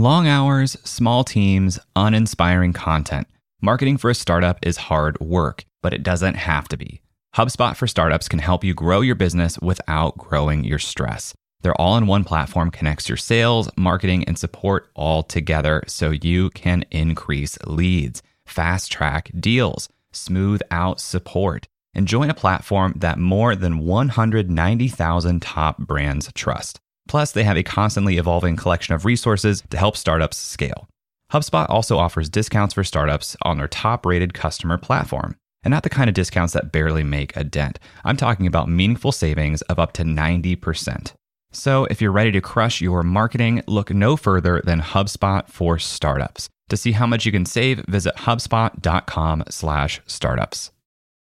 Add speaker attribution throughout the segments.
Speaker 1: Long hours, small teams, uninspiring content. Marketing for a startup is hard work, but it doesn't have to be. HubSpot for Startups can help you grow your business without growing your stress. Their all in one platform connects your sales, marketing, and support all together so you can increase leads, fast track deals, smooth out support, and join a platform that more than 190,000 top brands trust. Plus, they have a constantly evolving collection of resources to help startups scale. HubSpot also offers discounts for startups on their top rated customer platform. And not the kind of discounts that barely make a dent. I'm talking about meaningful savings of up to 90%. So if you're ready to crush your marketing, look no further than HubSpot for startups. To see how much you can save, visit hubspot.com/startups.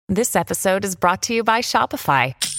Speaker 2: This episode is brought to you by Shopify.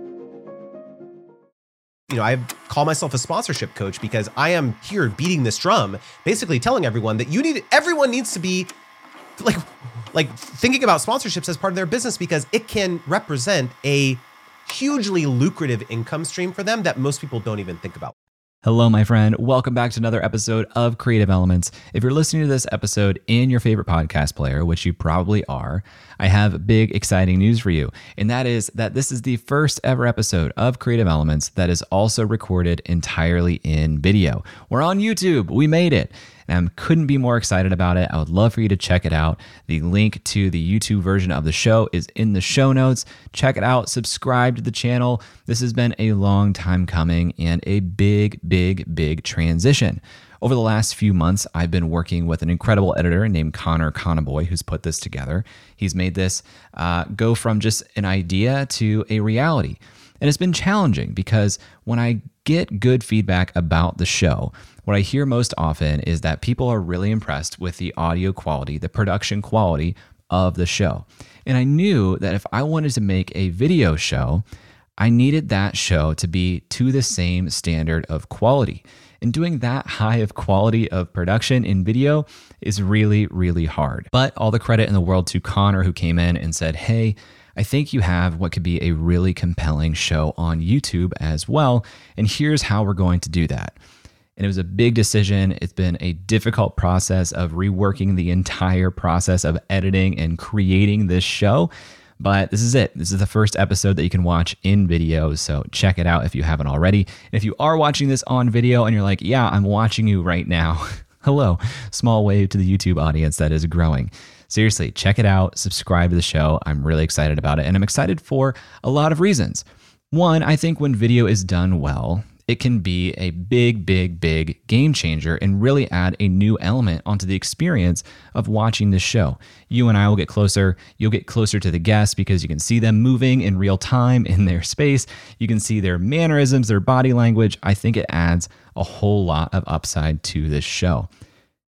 Speaker 3: You know, I call myself a sponsorship coach because I am here beating this drum, basically telling everyone that you need everyone needs to be like like thinking about sponsorships as part of their business because it can represent a hugely lucrative income stream for them that most people don't even think about.
Speaker 1: Hello, my friend. Welcome back to another episode of Creative Elements. If you're listening to this episode in your favorite podcast player, which you probably are, I have big, exciting news for you. And that is that this is the first ever episode of Creative Elements that is also recorded entirely in video. We're on YouTube. We made it couldn't be more excited about it. I would love for you to check it out. The link to the YouTube version of the show is in the show notes. Check it out, subscribe to the channel. This has been a long time coming and a big, big, big transition. Over the last few months, I've been working with an incredible editor named Connor Conaboy, who's put this together. He's made this uh, go from just an idea to a reality. And it's been challenging because when I get good feedback about the show, what I hear most often is that people are really impressed with the audio quality, the production quality of the show. And I knew that if I wanted to make a video show, I needed that show to be to the same standard of quality. And doing that high of quality of production in video is really, really hard. But all the credit in the world to Connor, who came in and said, Hey, I think you have what could be a really compelling show on YouTube as well. And here's how we're going to do that. And it was a big decision. It's been a difficult process of reworking the entire process of editing and creating this show. But this is it. This is the first episode that you can watch in video. So check it out if you haven't already. And if you are watching this on video and you're like, yeah, I'm watching you right now, hello, small wave to the YouTube audience that is growing. Seriously, check it out, subscribe to the show. I'm really excited about it. And I'm excited for a lot of reasons. One, I think when video is done well, it can be a big, big, big game changer and really add a new element onto the experience of watching this show. You and I will get closer. You'll get closer to the guests because you can see them moving in real time in their space. You can see their mannerisms, their body language. I think it adds a whole lot of upside to this show.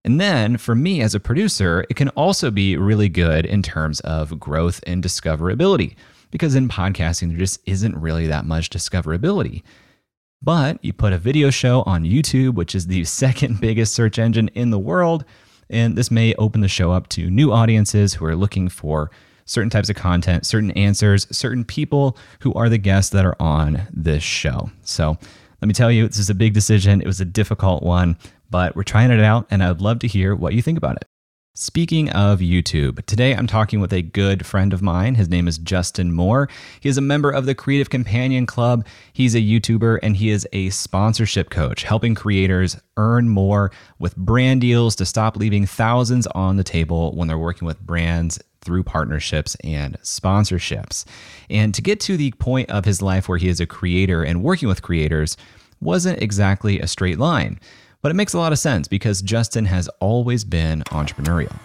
Speaker 1: And then for me as a producer, it can also be really good in terms of growth and discoverability because in podcasting, there just isn't really that much discoverability. But you put a video show on YouTube, which is the second biggest search engine in the world, and this may open the show up to new audiences who are looking for certain types of content, certain answers, certain people who are the guests that are on this show. So let me tell you, this is a big decision. It was a difficult one, but we're trying it out, and I'd love to hear what you think about it. Speaking of YouTube, today I'm talking with a good friend of mine. His name is Justin Moore. He is a member of the Creative Companion Club. He's a YouTuber and he is a sponsorship coach, helping creators earn more with brand deals to stop leaving thousands on the table when they're working with brands through partnerships and sponsorships. And to get to the point of his life where he is a creator and working with creators wasn't exactly a straight line. But it makes a lot of sense because Justin has always been entrepreneurial.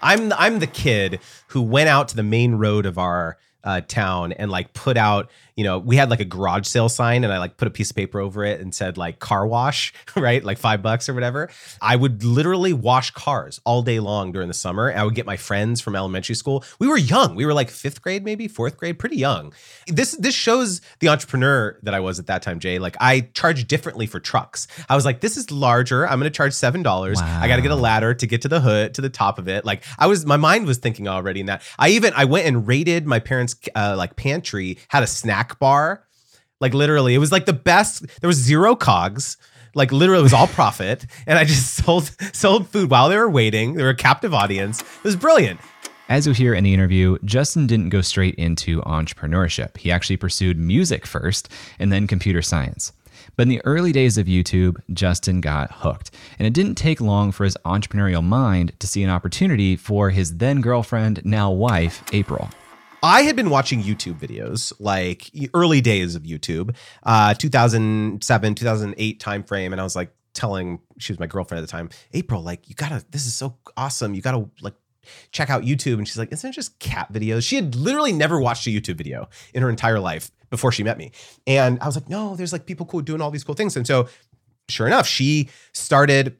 Speaker 3: I'm I'm the kid who went out to the main road of our uh, town and like put out you know, we had like a garage sale sign and I like put a piece of paper over it and said like car wash, right? Like five bucks or whatever. I would literally wash cars all day long during the summer. I would get my friends from elementary school. We were young. We were like fifth grade, maybe fourth grade, pretty young. This this shows the entrepreneur that I was at that time, Jay. Like I charged differently for trucks. I was like, this is larger. I'm gonna charge seven dollars. Wow. I gotta get a ladder to get to the hood, to the top of it. Like I was my mind was thinking already in that. I even I went and raided my parents' uh, like pantry, had a snack bar. Like literally, it was like the best. There was zero cogs. Like literally, it was all profit, and I just sold sold food while they were waiting. They were a captive audience. It was brilliant.
Speaker 1: As you'll hear in the interview, Justin didn't go straight into entrepreneurship. He actually pursued music first and then computer science. But in the early days of YouTube, Justin got hooked. And it didn't take long for his entrepreneurial mind to see an opportunity for his then girlfriend, now wife, April.
Speaker 3: I had been watching YouTube videos, like early days of YouTube, uh, 2007, 2008 timeframe, and I was like telling she was my girlfriend at the time, April, like you gotta, this is so awesome, you gotta like check out YouTube, and she's like, isn't it just cat videos? She had literally never watched a YouTube video in her entire life before she met me, and I was like, no, there's like people cool doing all these cool things, and so sure enough, she started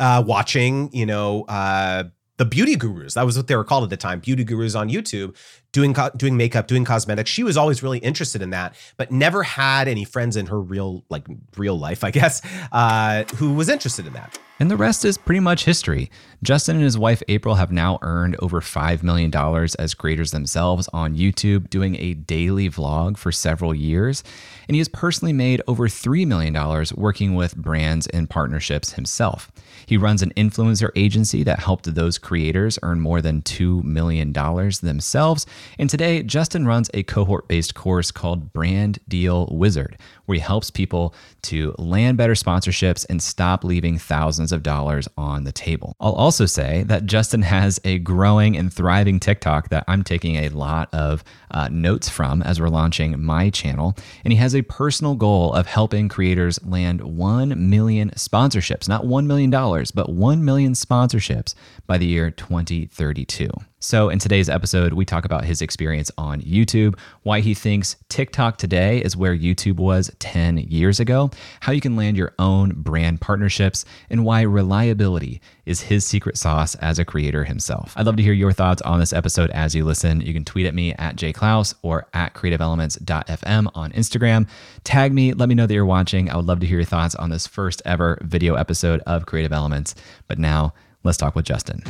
Speaker 3: uh, watching, you know, uh, the beauty gurus. That was what they were called at the time, beauty gurus on YouTube, doing doing makeup, doing cosmetics. She was always really interested in that, but never had any friends in her real like real life, I guess, uh, who was interested in that.
Speaker 1: And the rest is pretty much history. Justin and his wife April have now earned over $5 million as creators themselves on YouTube, doing a daily vlog for several years. And he has personally made over $3 million working with brands and partnerships himself. He runs an influencer agency that helped those creators earn more than $2 million themselves. And today, Justin runs a cohort based course called Brand Deal Wizard, where he helps people to land better sponsorships and stop leaving thousands of dollars on the table. I'll also say that Justin has a growing and thriving TikTok that I'm taking a lot of uh, notes from as we're launching my channel. And he has a personal goal of helping creators land 1 million sponsorships, not $1 million, but 1 million sponsorships by the year 2032. So, in today's episode, we talk about his experience on YouTube, why he thinks TikTok today is where YouTube was 10 years ago, how you can land your own brand partnerships, and why reliability is his secret sauce as a creator himself. I'd love to hear your thoughts on this episode as you listen. You can tweet at me at jayclouse or at creativeelements.fm on Instagram. Tag me, let me know that you're watching. I would love to hear your thoughts on this first ever video episode of Creative Elements. But now, let's talk with Justin.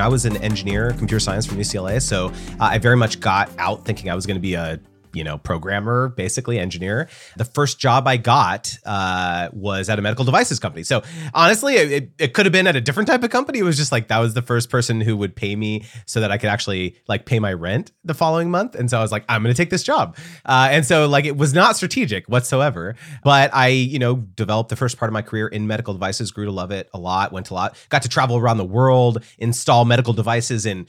Speaker 3: Know, I was an engineer, computer science from UCLA, so uh, I very much got out thinking I was going to be a you know, programmer, basically engineer. The first job I got uh, was at a medical devices company. So honestly, it, it could have been at a different type of company. It was just like that was the first person who would pay me so that I could actually like pay my rent the following month. And so I was like, I'm going to take this job. Uh, and so like it was not strategic whatsoever. But I, you know, developed the first part of my career in medical devices, grew to love it a lot, went a lot, got to travel around the world, install medical devices in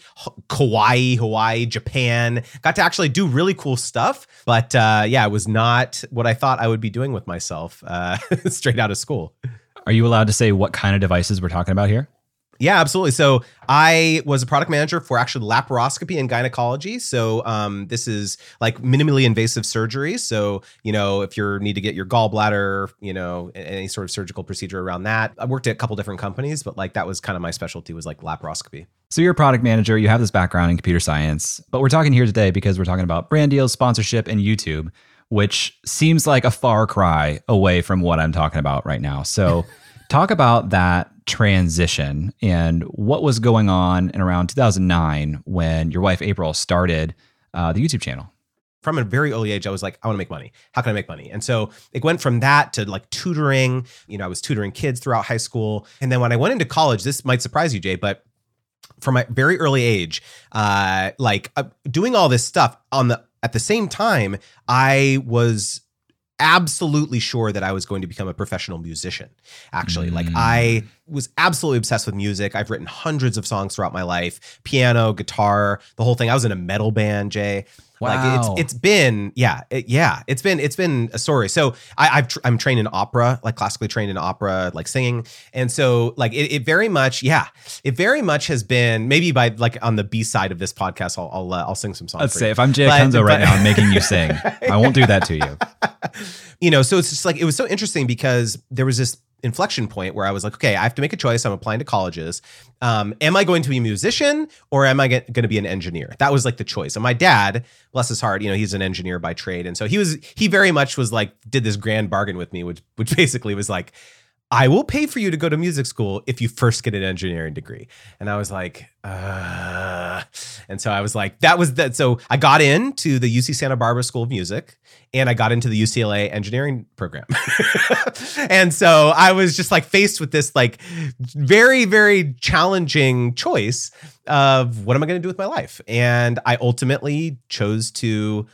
Speaker 3: Kauai, Hawaii, Japan, got to actually do really cool stuff But uh, yeah, it was not what I thought I would be doing with myself uh, straight out of school.
Speaker 1: Are you allowed to say what kind of devices we're talking about here?
Speaker 3: Yeah, absolutely. So I was a product manager for actually laparoscopy and gynecology. So um, this is like minimally invasive surgery. So you know, if you need to get your gallbladder, you know, any sort of surgical procedure around that. I worked at a couple different companies, but like that was kind of my specialty was like laparoscopy.
Speaker 1: So you're a product manager. You have this background in computer science, but we're talking here today because we're talking about brand deals, sponsorship, and YouTube, which seems like a far cry away from what I'm talking about right now. So. Talk about that transition and what was going on in around 2009 when your wife April started uh, the YouTube channel.
Speaker 3: From a very early age, I was like, I want to make money. How can I make money? And so it went from that to like tutoring. You know, I was tutoring kids throughout high school. And then when I went into college, this might surprise you, Jay, but from a very early age, uh, like uh, doing all this stuff on the at the same time, I was absolutely sure that I was going to become a professional musician. Actually, mm. like I was absolutely obsessed with music. I've written hundreds of songs throughout my life, piano, guitar, the whole thing. I was in a metal band, Jay. Wow. Like it's it's been yeah it, yeah it's been it's been a story. So I, I've tr- I'm trained in opera, like classically trained in opera, like singing, and so like it, it very much yeah it very much has been maybe by like on the B side of this podcast I'll I'll, uh, I'll sing some songs.
Speaker 1: Let's say you. if I'm Jay Kunzo right now, I'm making you sing. I won't do that to you.
Speaker 3: You know, so it's just like it was so interesting because there was this inflection point where I was like, okay, I have to make a choice. I'm applying to colleges. Um, am I going to be a musician or am I going to be an engineer? That was like the choice. And my dad, bless his heart, you know, he's an engineer by trade, and so he was he very much was like did this grand bargain with me, which which basically was like. I will pay for you to go to music school if you first get an engineering degree. And I was like, uh, and so I was like, that was that. So I got into the UC Santa Barbara School of Music and I got into the UCLA engineering program. and so I was just like faced with this like very, very challenging choice of what am I going to do with my life? And I ultimately chose to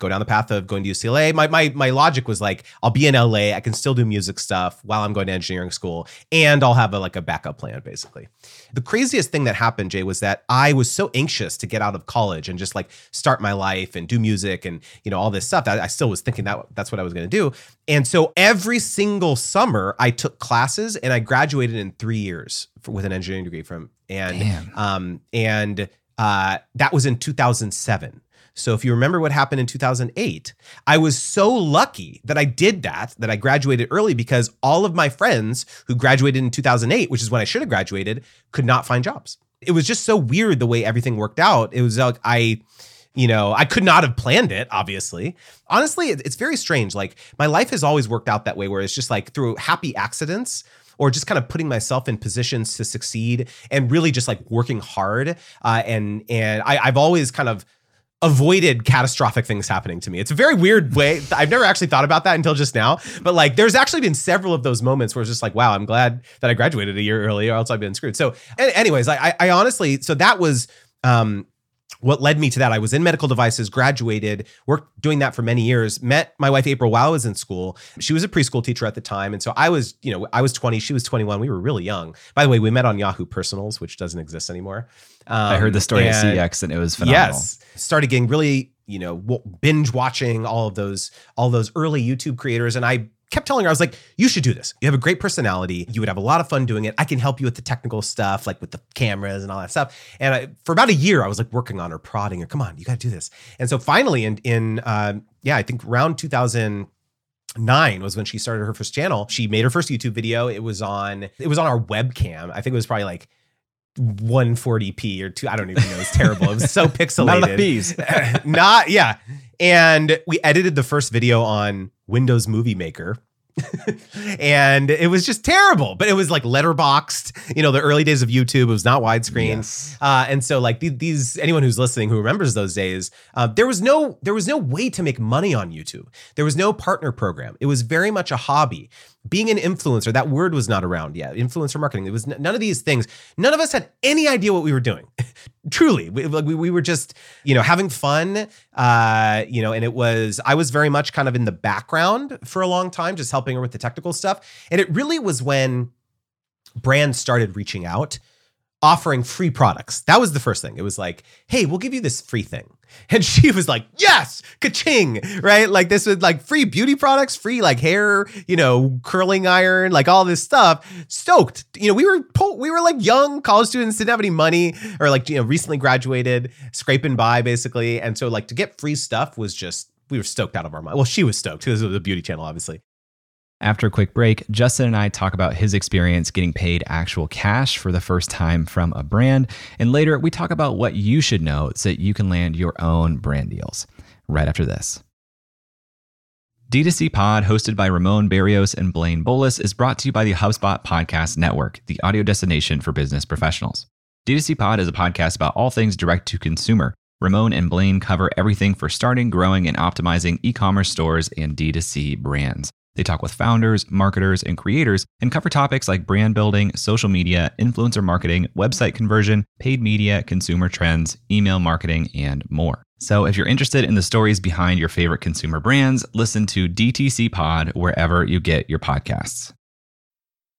Speaker 3: go down the path of going to UCLA. My my my logic was like, I'll be in LA, I can still do music stuff while I'm going to engineering school, and I'll have a like a backup plan, basically. The craziest thing that happened, Jay, was that I was so anxious to get out of college and just like start my life and do music and you know all this stuff. I, I still was thinking that that's what I was going to do. And so every single summer, I took classes and I graduated in three years for, with an engineering degree from and Damn. um and uh, that was in 2007. So if you remember what happened in 2008, I was so lucky that I did that, that I graduated early because all of my friends who graduated in 2008, which is when I should have graduated, could not find jobs. It was just so weird the way everything worked out. It was like I you know, I could not have planned it, obviously. Honestly, it's very strange. Like my life has always worked out that way where it's just like through happy accidents or just kind of putting myself in positions to succeed and really just like working hard. Uh, and and I, I've always kind of avoided catastrophic things happening to me. It's a very weird way. I've never actually thought about that until just now. But like, there's actually been several of those moments where it's just like, wow, I'm glad that I graduated a year early, or else I've been screwed. So, anyways, I, I honestly, so that was um, what led me to that. I was in medical devices, graduated, worked doing that for many years, met my wife April while I was in school. She was a preschool teacher at the time. And so I was, you know, I was 20, she was 21. We were really young. By the way, we met on Yahoo Personals, which doesn't exist anymore.
Speaker 1: Um, I heard the story and, at CX and it was phenomenal. Yes.
Speaker 3: Started getting really, you know, binge watching all of those, all those early YouTube creators. And I kept telling her, I was like, you should do this. You have a great personality. You would have a lot of fun doing it. I can help you with the technical stuff, like with the cameras and all that stuff. And I, for about a year, I was like working on her, prodding her, come on, you got to do this. And so finally, in, in uh, yeah, I think around 2009 was when she started her first channel. She made her first YouTube video. It was on, it was on our webcam. I think it was probably like 140p or two. I don't even know. It's terrible. It was so pixelated. Not bees. Not, yeah. And we edited the first video on Windows Movie Maker. and it was just terrible, but it was like letterboxed, you know, the early days of YouTube. It was not widescreen. Yes. Uh, and so like these, anyone who's listening who remembers those days, uh, there was no, there was no way to make money on YouTube. There was no partner program. It was very much a hobby being an influencer that word was not around yet. Influencer marketing it was none of these things. None of us had any idea what we were doing. Truly we, we, we, were just you know having fun uh you know and it was i was very much kind of in the background for a long time just helping her with the technical stuff. And it really was when brands started reaching out offering free products. That was the first thing. It was like hey we'll give you this free thing and she was like, yes, ka-ching, right? Like this was like free beauty products, free like hair, you know, curling iron, like all this stuff. Stoked. You know, we were we were like young college students, didn't have any money or like, you know, recently graduated, scraping by basically. And so like to get free stuff was just, we were stoked out of our mind. Well, she was stoked because it was a beauty channel, obviously.
Speaker 1: After a quick break, Justin and I talk about his experience getting paid actual cash for the first time from a brand. And later, we talk about what you should know so that you can land your own brand deals. Right after this. D2C Pod, hosted by Ramon Berrios and Blaine Bolus, is brought to you by the HubSpot Podcast Network, the audio destination for business professionals. D2C Pod is a podcast about all things direct to consumer. Ramon and Blaine cover everything for starting, growing, and optimizing e commerce stores and D2C brands. They talk with founders, marketers, and creators and cover topics like brand building, social media, influencer marketing, website conversion, paid media, consumer trends, email marketing, and more. So if you're interested in the stories behind your favorite consumer brands, listen to DTC Pod wherever you get your podcasts.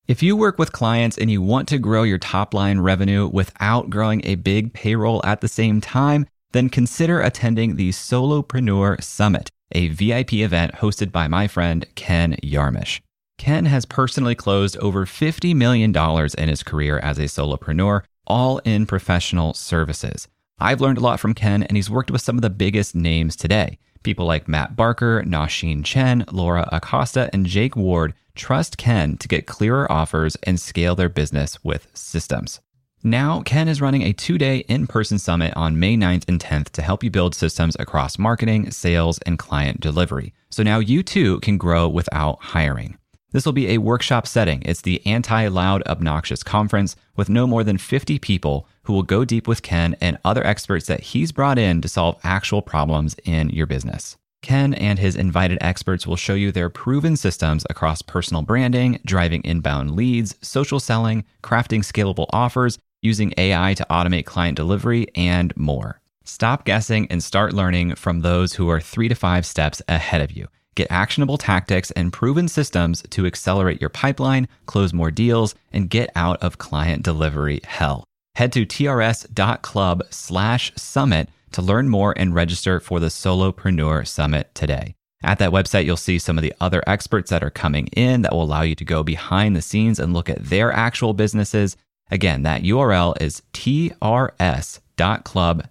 Speaker 1: If you work with clients and you want to grow your top line revenue without growing a big payroll at the same time, then consider attending the Solopreneur Summit, a VIP event hosted by my friend Ken Yarmosh. Ken has personally closed over $50 million in his career as a solopreneur, all in professional services. I've learned a lot from Ken, and he's worked with some of the biggest names today. People like Matt Barker, Nasheen Chen, Laura Acosta, and Jake Ward trust Ken to get clearer offers and scale their business with systems. Now, Ken is running a two day in person summit on May 9th and 10th to help you build systems across marketing, sales, and client delivery. So now you too can grow without hiring. This will be a workshop setting. It's the anti loud, obnoxious conference with no more than 50 people who will go deep with Ken and other experts that he's brought in to solve actual problems in your business. Ken and his invited experts will show you their proven systems across personal branding, driving inbound leads, social selling, crafting scalable offers, using AI to automate client delivery, and more. Stop guessing and start learning from those who are three to five steps ahead of you. Get actionable tactics and proven systems to accelerate your pipeline, close more deals, and get out of client delivery hell. Head to trs.club slash summit to learn more and register for the Solopreneur Summit today. At that website, you'll see some of the other experts that are coming in that will allow you to go behind the scenes and look at their actual businesses. Again, that URL is trs.club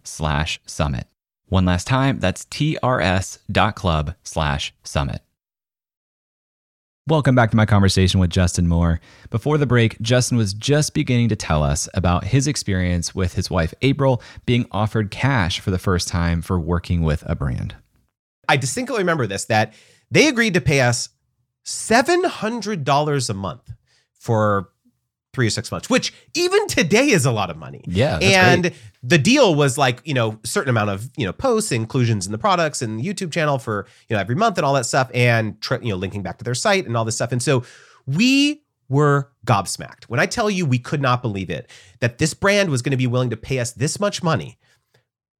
Speaker 1: slash summit. One last time, that's trs.club slash summit. Welcome back to my conversation with Justin Moore. Before the break, Justin was just beginning to tell us about his experience with his wife, April, being offered cash for the first time for working with a brand.
Speaker 3: I distinctly remember this that they agreed to pay us $700 a month for three or six months, which even today is a lot of money.
Speaker 1: Yeah.
Speaker 3: and
Speaker 1: great.
Speaker 3: the deal was like, you know, certain amount of, you know, posts, inclusions in the products and the YouTube channel for, you know, every month and all that stuff and, you know, linking back to their site and all this stuff. And so we were gobsmacked. When I tell you we could not believe it, that this brand was going to be willing to pay us this much money.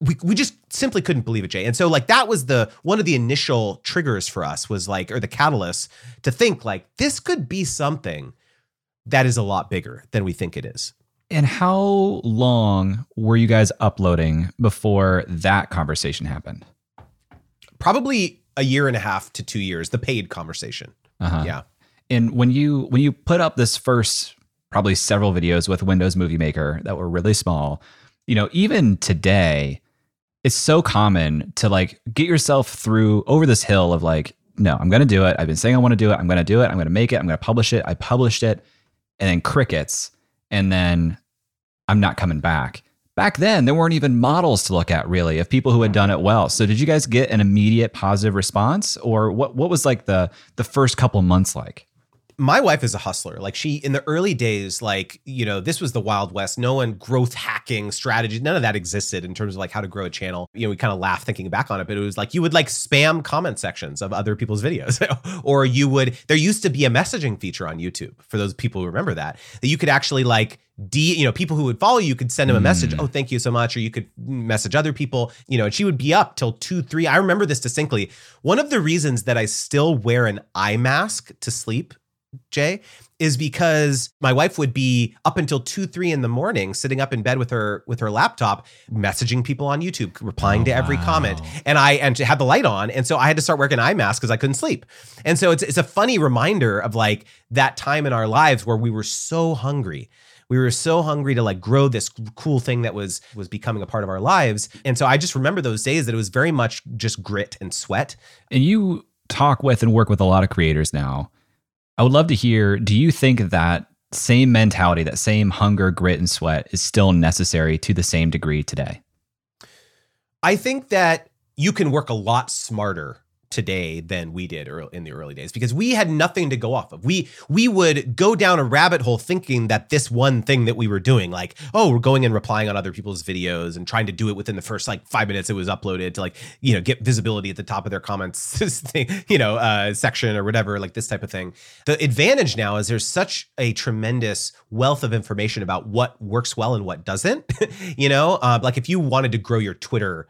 Speaker 3: We, we just simply couldn't believe it, Jay. And so like that was the one of the initial triggers for us was like, or the catalyst to think like this could be something that is a lot bigger than we think it is.
Speaker 1: And how long were you guys uploading before that conversation happened?
Speaker 3: Probably a year and a half to two years, the paid conversation.
Speaker 1: Uh-huh.
Speaker 3: Yeah.
Speaker 1: And when you when you put up this first probably several videos with Windows Movie Maker that were really small, you know, even today, it's so common to like get yourself through over this hill of like, no, I'm gonna do it. I've been saying I want to do it. I'm gonna do it. I'm gonna make it. I'm gonna publish it. I published it, and then crickets, and then I'm not coming back. Back then, there weren't even models to look at really of people who had done it well. So, did you guys get an immediate positive response, or what? What was like the the first couple months like?
Speaker 3: My wife is a hustler. Like she in the early days, like, you know, this was the Wild West. No one growth hacking strategy, none of that existed in terms of like how to grow a channel. You know, we kind of laugh thinking back on it, but it was like you would like spam comment sections of other people's videos. or you would there used to be a messaging feature on YouTube for those people who remember that, that you could actually like D, you know, people who would follow you could send them a message.
Speaker 1: Mm.
Speaker 3: Oh, thank you so much. Or you could message other people, you know, and she would be up till two, three. I remember this distinctly. One of the reasons that I still wear an eye mask to sleep Jay, is because my wife would be up until two, three in the morning, sitting up in bed with her with her laptop, messaging people on YouTube, replying
Speaker 1: Oh,
Speaker 3: to every
Speaker 1: wow.
Speaker 3: comment. And I and she had the light on, and so I had to start wearing an eye mask because I couldn't sleep. And so it's it's a funny reminder of like that time in our lives where we were so hungry. We were so hungry to like grow this cool thing that was was becoming a part of our lives. And so I just remember those days that it was very much just grit and sweat.
Speaker 1: And you talk with and work with a lot of creators now. I would love to hear do you think that same mentality, that same hunger, grit, and sweat is still necessary to the same degree today?
Speaker 3: I think that you can work a lot smarter today than we did in the early days because we had nothing to go off of. We we would go down a rabbit hole thinking that this one thing that we were doing, like oh, we're going and replying on other people's videos and trying to do it within the first like five minutes it was uploaded to like you know get visibility at the top of their comments, you know, uh, section or whatever, like this type of thing. The advantage now is there's such a tremendous wealth of information about what works well and what doesn't. you know, uh, like if you wanted to grow your Twitter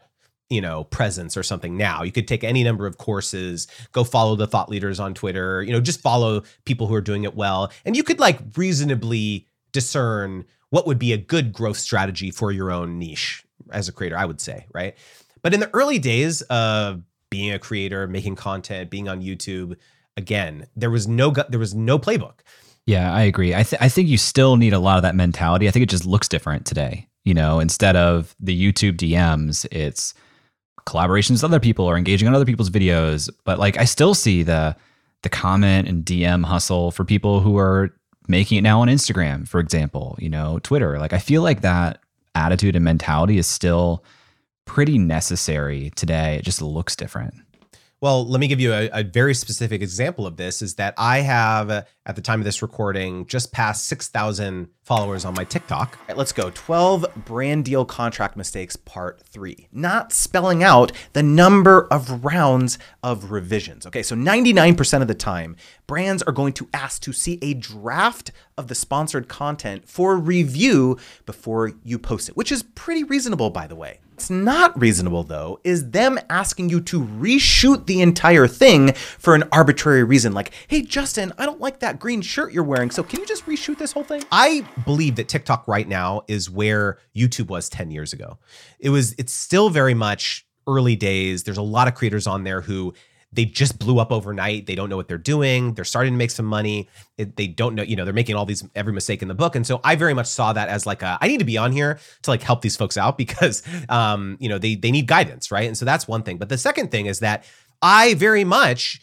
Speaker 3: you know presence or something now. You could take any number of courses go follow the thought leaders on twitter you know just follow people who are doing it well. And you could like reasonably discern what would be a good growth strategy for your own niche as a creator i would say right? But in the early days of being a creator making content being on youtube again there was no there was no playbook.
Speaker 1: Yeah i agree. I, th- I think you still need a lot of that mentality. I think it just looks different today you know? Instead of the youtube dms it's collaborations with other people or engaging on other people's videos. But like I still see the the comment and DM hustle for people who are making it now on Instagram, for example, you know, Twitter. Like I feel like that attitude and mentality is still pretty necessary today. It just looks different.
Speaker 3: Well, let me give you a, a, very specific example of this is that I have, uh, at the time of this recording, just past 6,000 followers on my TikTok.
Speaker 4: Right, let's go. 12 brand deal contract mistakes, part three. Not spelling out the number of rounds of revisions. Okay, so 99% of the time, brands are going to ask to see a draft of the sponsored content for review before you post it, which is pretty reasonable, by the way. What's not reasonable, though, is them asking you to reshoot the entire thing for an arbitrary reason. Like, hey, Justin, I don't like that green shirt you're wearing, so can you just reshoot this whole thing?
Speaker 3: I believe that TikTok right now is where YouTube was 10 years ago. It was, it's still very much early days. There's a lot of creators on there who they just blew up overnight. They don't know what they're doing. They're starting to make some money. It, they don't know, you know, they're making all these every mistake in the book. And so I very much saw that as like a, I need to be on here to like help these folks out because um, you know, they they need guidance, right? And so that's one thing. But the second thing is that I very much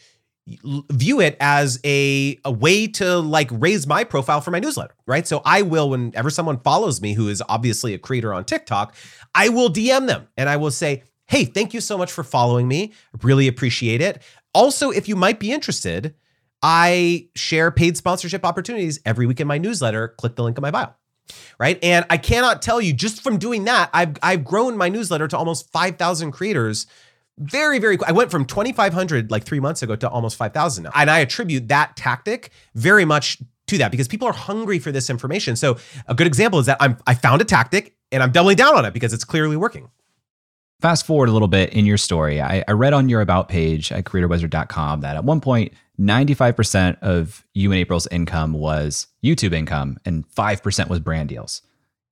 Speaker 3: view it as a a way to like raise my profile for my newsletter, right? So I will whenever someone follows me who is obviously a creator on TikTok, I will DM them and I will say, Hey, thank you so much for following me. Really appreciate it. Also, if you might be interested, I share paid sponsorship opportunities every week in my newsletter. Click the link in my bio. Right. And I cannot tell you just from doing that, I've I've grown my newsletter to almost 5,000 creators very, very I went from 2,500 like three months ago to almost 5,000 now. And I attribute that tactic very much to that because people are hungry for this information. So a good example is that I'm I found a tactic and I'm doubling down on it because it's clearly working.
Speaker 1: Fast forward a little bit in your story. I, I read on your about page at creatorwizard.com that at one point, 95% of you and April's income was YouTube income and 5% was brand deals.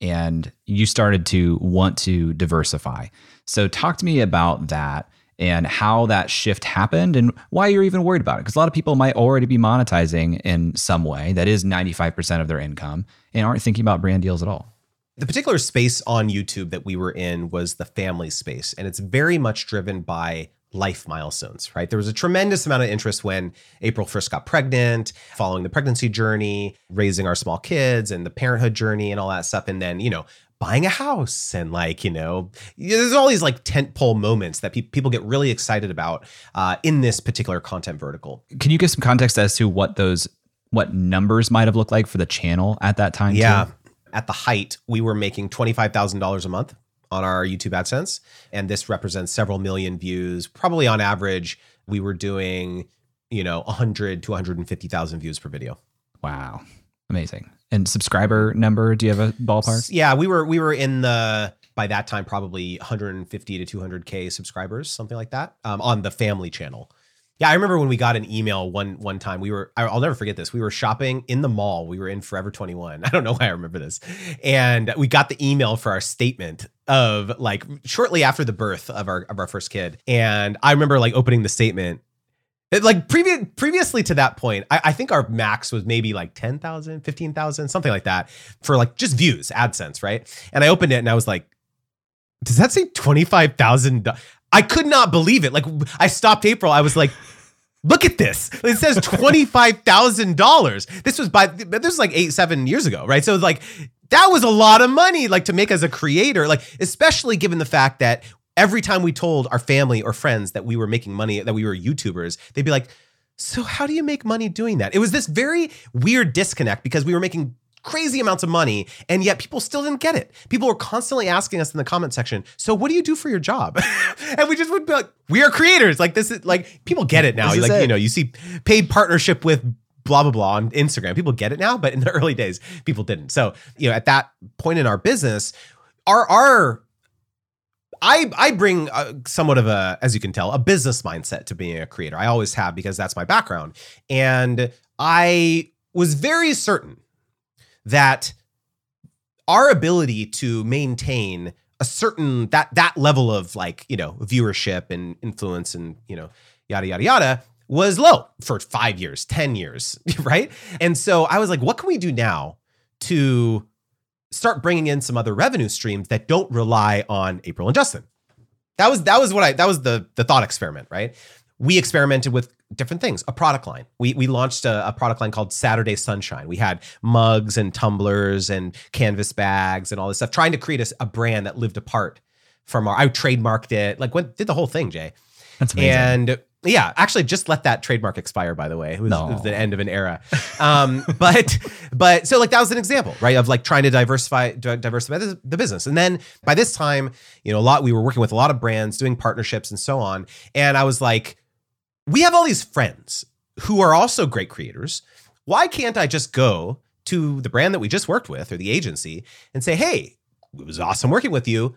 Speaker 1: And you started to want to diversify. So, talk to me about that and how that shift happened and why you're even worried about it. Because a lot of people might already be monetizing in some way that is 95% of their income and aren't thinking about brand deals at all.
Speaker 3: The particular space on YouTube that we were in was the family space, and it's very much driven by life milestones, right? There was a tremendous amount of interest when April first got pregnant, following the pregnancy journey, raising our small kids and the parenthood journey and all that stuff. And then, you know, buying a house and like, you know, there's all these like tent pole moments that pe- people get really excited about uh, in this particular content vertical.
Speaker 1: Can you give some context as to what those what numbers might have looked like for the channel at that time?
Speaker 3: Yeah.
Speaker 1: Too?
Speaker 3: At the height, we were making $25,000 a month on our YouTube AdSense. And this represents several million views. Probably on average, we were doing, you know, 100 to 150,000 views per video.
Speaker 1: Wow. Amazing. And subscriber number, do you have a ballpark?
Speaker 3: Yeah, we were we were in the by that time probably 150 to 200k subscribers, something like that, um, on the family channel. Yeah, I remember when we got an email one one time. We were I'll never forget this. We were shopping in the mall. We were in Forever 21. I don't know why I remember this. And we got the email for our statement of like shortly after the birth of our of our first kid. And I remember like opening the statement like previous previously to that point, I, I, think our max was maybe like 10,000, 15,000, something like that for like just views, AdSense, right? And I opened it and I was like, does that say 25,000? I could not believe it. Like I stopped April. I was like, look at this. It says $25,000. This was by, this was like eight, seven years ago, right? So like, that was a lot of money, like to make as a creator, like, especially given the fact that every time we told our family or friends that we were making money, that we were YouTubers, they'd be like, so how do you make money doing that? It was this very weird disconnect because we were making crazy amounts of money and yet people still didn't get it. People were constantly asking us in the comment section, "So what do you do for your job?" and we just would be like, "We are creators." Like this is like people get it now. Like
Speaker 1: it.
Speaker 3: you know, you see paid partnership with blah blah blah on Instagram. People get it now, but in the early days, people didn't. So, you know, at that point in our business, our our I I bring uh somewhat of a, as you can tell, a business mindset to being a creator. I always have because that's my background, and I was very certain that our ability to maintain a certain that that level of like you know viewership and influence and you know yada yada yada was low for five years, ten years, right? And so I was like, what can we do now to start bringing in some other revenue streams that don't rely on April and Justin. That was that was what I that was the the thought experiment, right? We experimented with different things, a product line. We we launched a, a product line called Saturday Sunshine. We had mugs and tumblers and canvas bags and all this stuff, trying to create a, a brand that lived apart from our. I trademarked it, like went did the whole thing, Jay.
Speaker 1: That's amazing.
Speaker 3: And yeah, actually, just let that trademark expire. By the way, it was,
Speaker 1: No.
Speaker 3: it was the end of an era. Um, but but so like that was an example, right, of like trying to diversify diversify the, the business. And then by this time, you know, a lot we were working with a lot of brands, doing partnerships and so on. And I was like, we have all these friends who are also great creators. Why can't I just go to the brand that we just worked with or the agency and say, hey, it was awesome working with you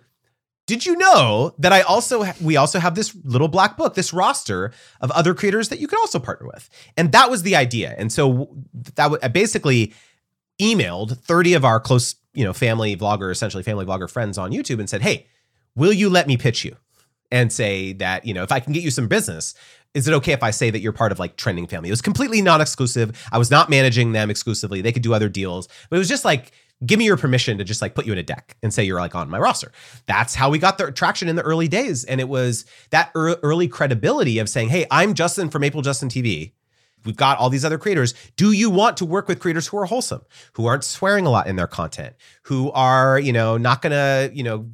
Speaker 3: did you know that I also ha- we also have this little black book, this roster of other creators that you could also partner with, and that was the idea. And so that w- I basically emailed thirty of our close, you know, family vlogger, essentially family vlogger friends on YouTube, and said, "Hey, will you let me pitch you?" And say that you know if I can get you some business, is it okay if I say that you're part of like trending family? It was completely non-exclusive. I was not managing them exclusively. They could do other deals, but it was just like give me your permission to just like put you in a deck and say you're like on my roster. That's how we got the traction in the early days. And it was that ear- early credibility of saying, hey, I'm Justin from Maple Justin TV. We've got all these other creators. Do you want to work with creators who are wholesome, who aren't swearing a lot in their content, who are, you know, not gonna, you know,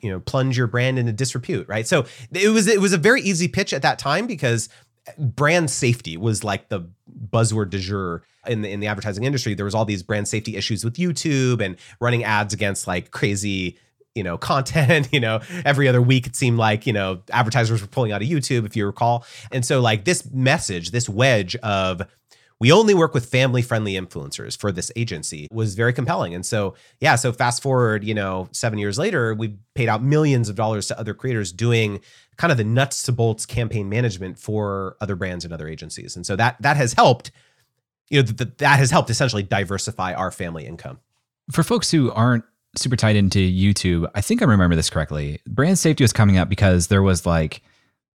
Speaker 3: you know, plunge your brand into disrepute, right? So it was it was a very easy pitch at that time because eh, brand safety was like the buzzword du jour in the in the advertising industry. There was all these brand safety issues with YouTube and running ads against like crazy you know content you know every other week it seemed like you know advertisers were pulling out of youtube if you recall and so like this message this wedge of we only work with family friendly influencers for this agency. Was very compelling. And so yeah so fast forward you know seven years later we've paid out millions of dollars to other creators doing kind of the nuts to bolts campaign management for other brands and other agencies. And so that that has helped you know th- th- that has helped essentially diversify our family income.
Speaker 1: For folks who aren't super tied into YouTube, I think I remember this correctly. Brand safety was coming up because there was like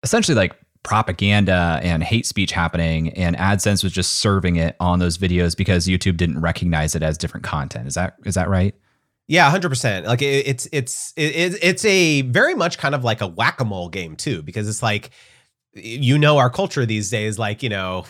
Speaker 1: essentially like propaganda and hate speech happening, and AdSense was just serving it on those videos because YouTube didn't recognize it as different content. Is that is that right?
Speaker 3: Yeah, hundred percent. Like it, it's it's it, it's a very much kind of like a whack a mole game too, because it's like you know our culture these days, like you know.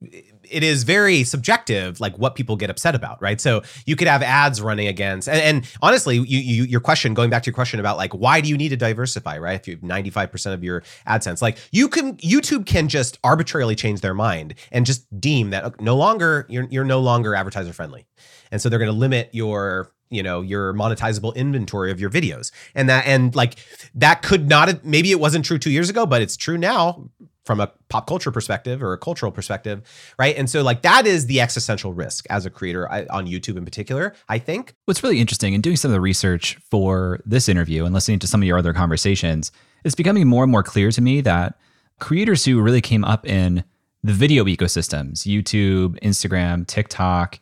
Speaker 3: It is very subjective, like what people get upset about, right? So you could have ads running against, and, and honestly, you, you your question, going back to your question about like why do you need to diversify, right? If you have ninety five percent of your AdSense, like you can, YouTube can just arbitrarily change their mind and just deem that no longer you're you're no longer advertiser friendly, and so they're going to limit your you know your monetizable inventory of your videos and that and like that could not have maybe it wasn't true two years ago but it's true now from a pop culture perspective or a cultural perspective right and so like that is the existential risk as a creator I, on youtube in particular i think
Speaker 1: What's really interesting in doing some of the research for this interview and listening to some of your other conversations, it's becoming more and more clear to me that creators who really came up in the video ecosystems, YouTube, Instagram, TikTok,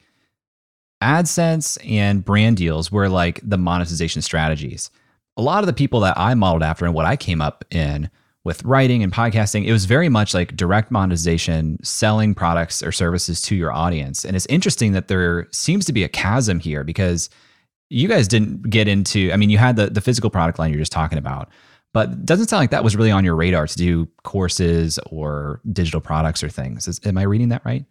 Speaker 1: AdSense, and brand deals were like the monetization strategies. A lot of the people that I modeled after and what I came up in with writing and podcasting, it was very much like direct monetization, selling products or services to your audience. And it's interesting that there seems to be a chasm here because you guys didn't get into, I mean, you had the, the physical product line you're just talking about, but doesn't sound like that was really on your radar to do courses or digital products or things. Is, am I reading that right?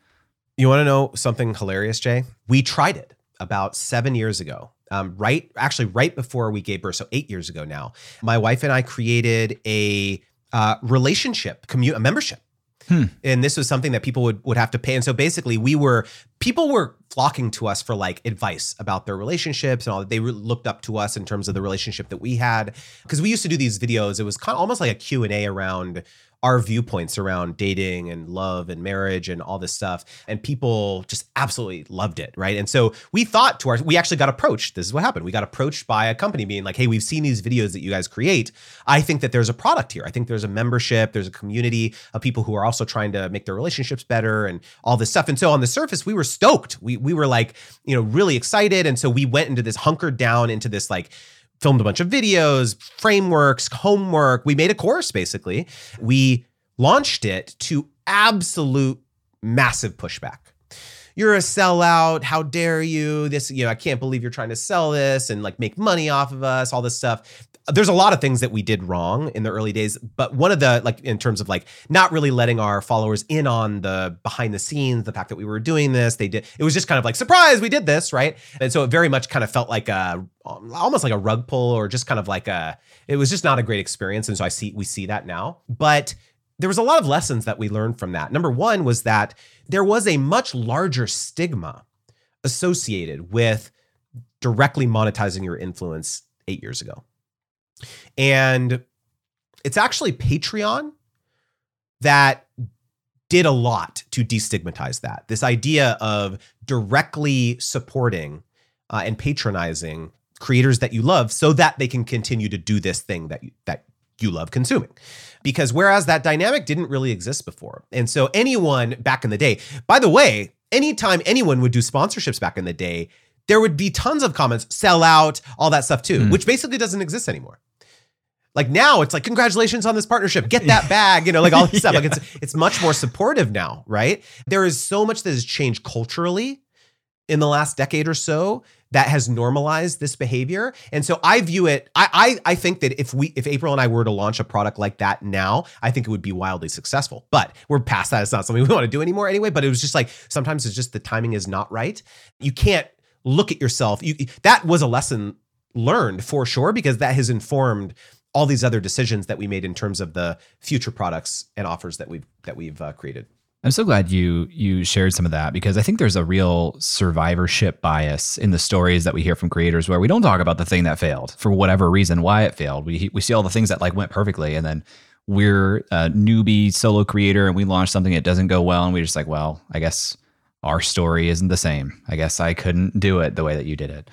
Speaker 3: you want to know something hilarious jay we tried it about seven years ago. Um, right, actually, right before we gave birth, so eight years ago now, my wife and I created a uh, relationship, commu- a membership.
Speaker 1: Hmm.
Speaker 3: And this was something that people would, would have to pay. And so basically, we were people were flocking to us for like advice about their relationships and all that. They looked up to us in terms of the relationship that we had because we used to do these videos. It was kind of almost like a Q and A around our viewpoints around dating and love and marriage and all this stuff and people just absolutely loved it right? And so we thought to our we actually got approached. This is what happened. We got approached by a company being like hey we've seen these videos that you guys create. I think that there's a product here. I think there's a membership there's a community of people who are also trying to make their relationships better and all this stuff. And so on the surface we were stoked. We we were like you know really excited. And so we went into this hunkered down into this like filmed a bunch of videos, frameworks, homework. We made a course basically. We launched it to absolute massive pushback. You're a sellout. How dare you? This, you know, I can't believe you're trying to sell this and like make money off of us, all this stuff. There's a lot of things that we did wrong in the early days, but one of the like in terms of like not really letting our followers in on the behind the scenes, the fact that we were doing this, they did it was just kind of like surprise, we did this, right? And so it very much kind of felt like a um, almost like a rug pull or just kind of like a it was just not a great experience and so I see we see that now. But there was a lot of lessons that we learned from that. Number 1 was that there was a much larger stigma associated with directly monetizing your influence 8 years ago. And it's actually Patreon that did a lot to destigmatize that. This idea of directly supporting uh, and patronizing creators that you love so that they can continue to do this thing that you, that you love consuming. Because whereas that dynamic didn't really exist before. And so anyone back in the day, by the way, anytime anyone would do sponsorships back in the day, there would be tons of comments, sell out, all that stuff too, mm. which basically doesn't exist anymore. Like now it's like congratulations on this partnership. Get that bag, you know, like all this stuff. yeah. Like it's it's much more supportive now, right? There is so much that has changed culturally in the last decade or so that has normalized this behavior. And so I view it, I, I I think that if we if April and I were to launch a product like that now, I think it would be wildly successful. But we're past that. It's not something we want to do anymore anyway. But it was just like sometimes it's just the timing is not right. You can't look at yourself. You that was a lesson learned for sure because that has informed all these other decisions that we made in terms of the future products and offers that we've that we've uh, created.
Speaker 1: I'm so glad you you shared some of that because I think there's a real survivorship bias in the stories that we hear from creators where we don't talk about the thing that failed for whatever reason why it failed. We we see all the things that like went perfectly and then we're a newbie solo creator and we launch something that doesn't go well and we're just like, well, I guess our story isn't the same. I guess I couldn't do it the way that you did it.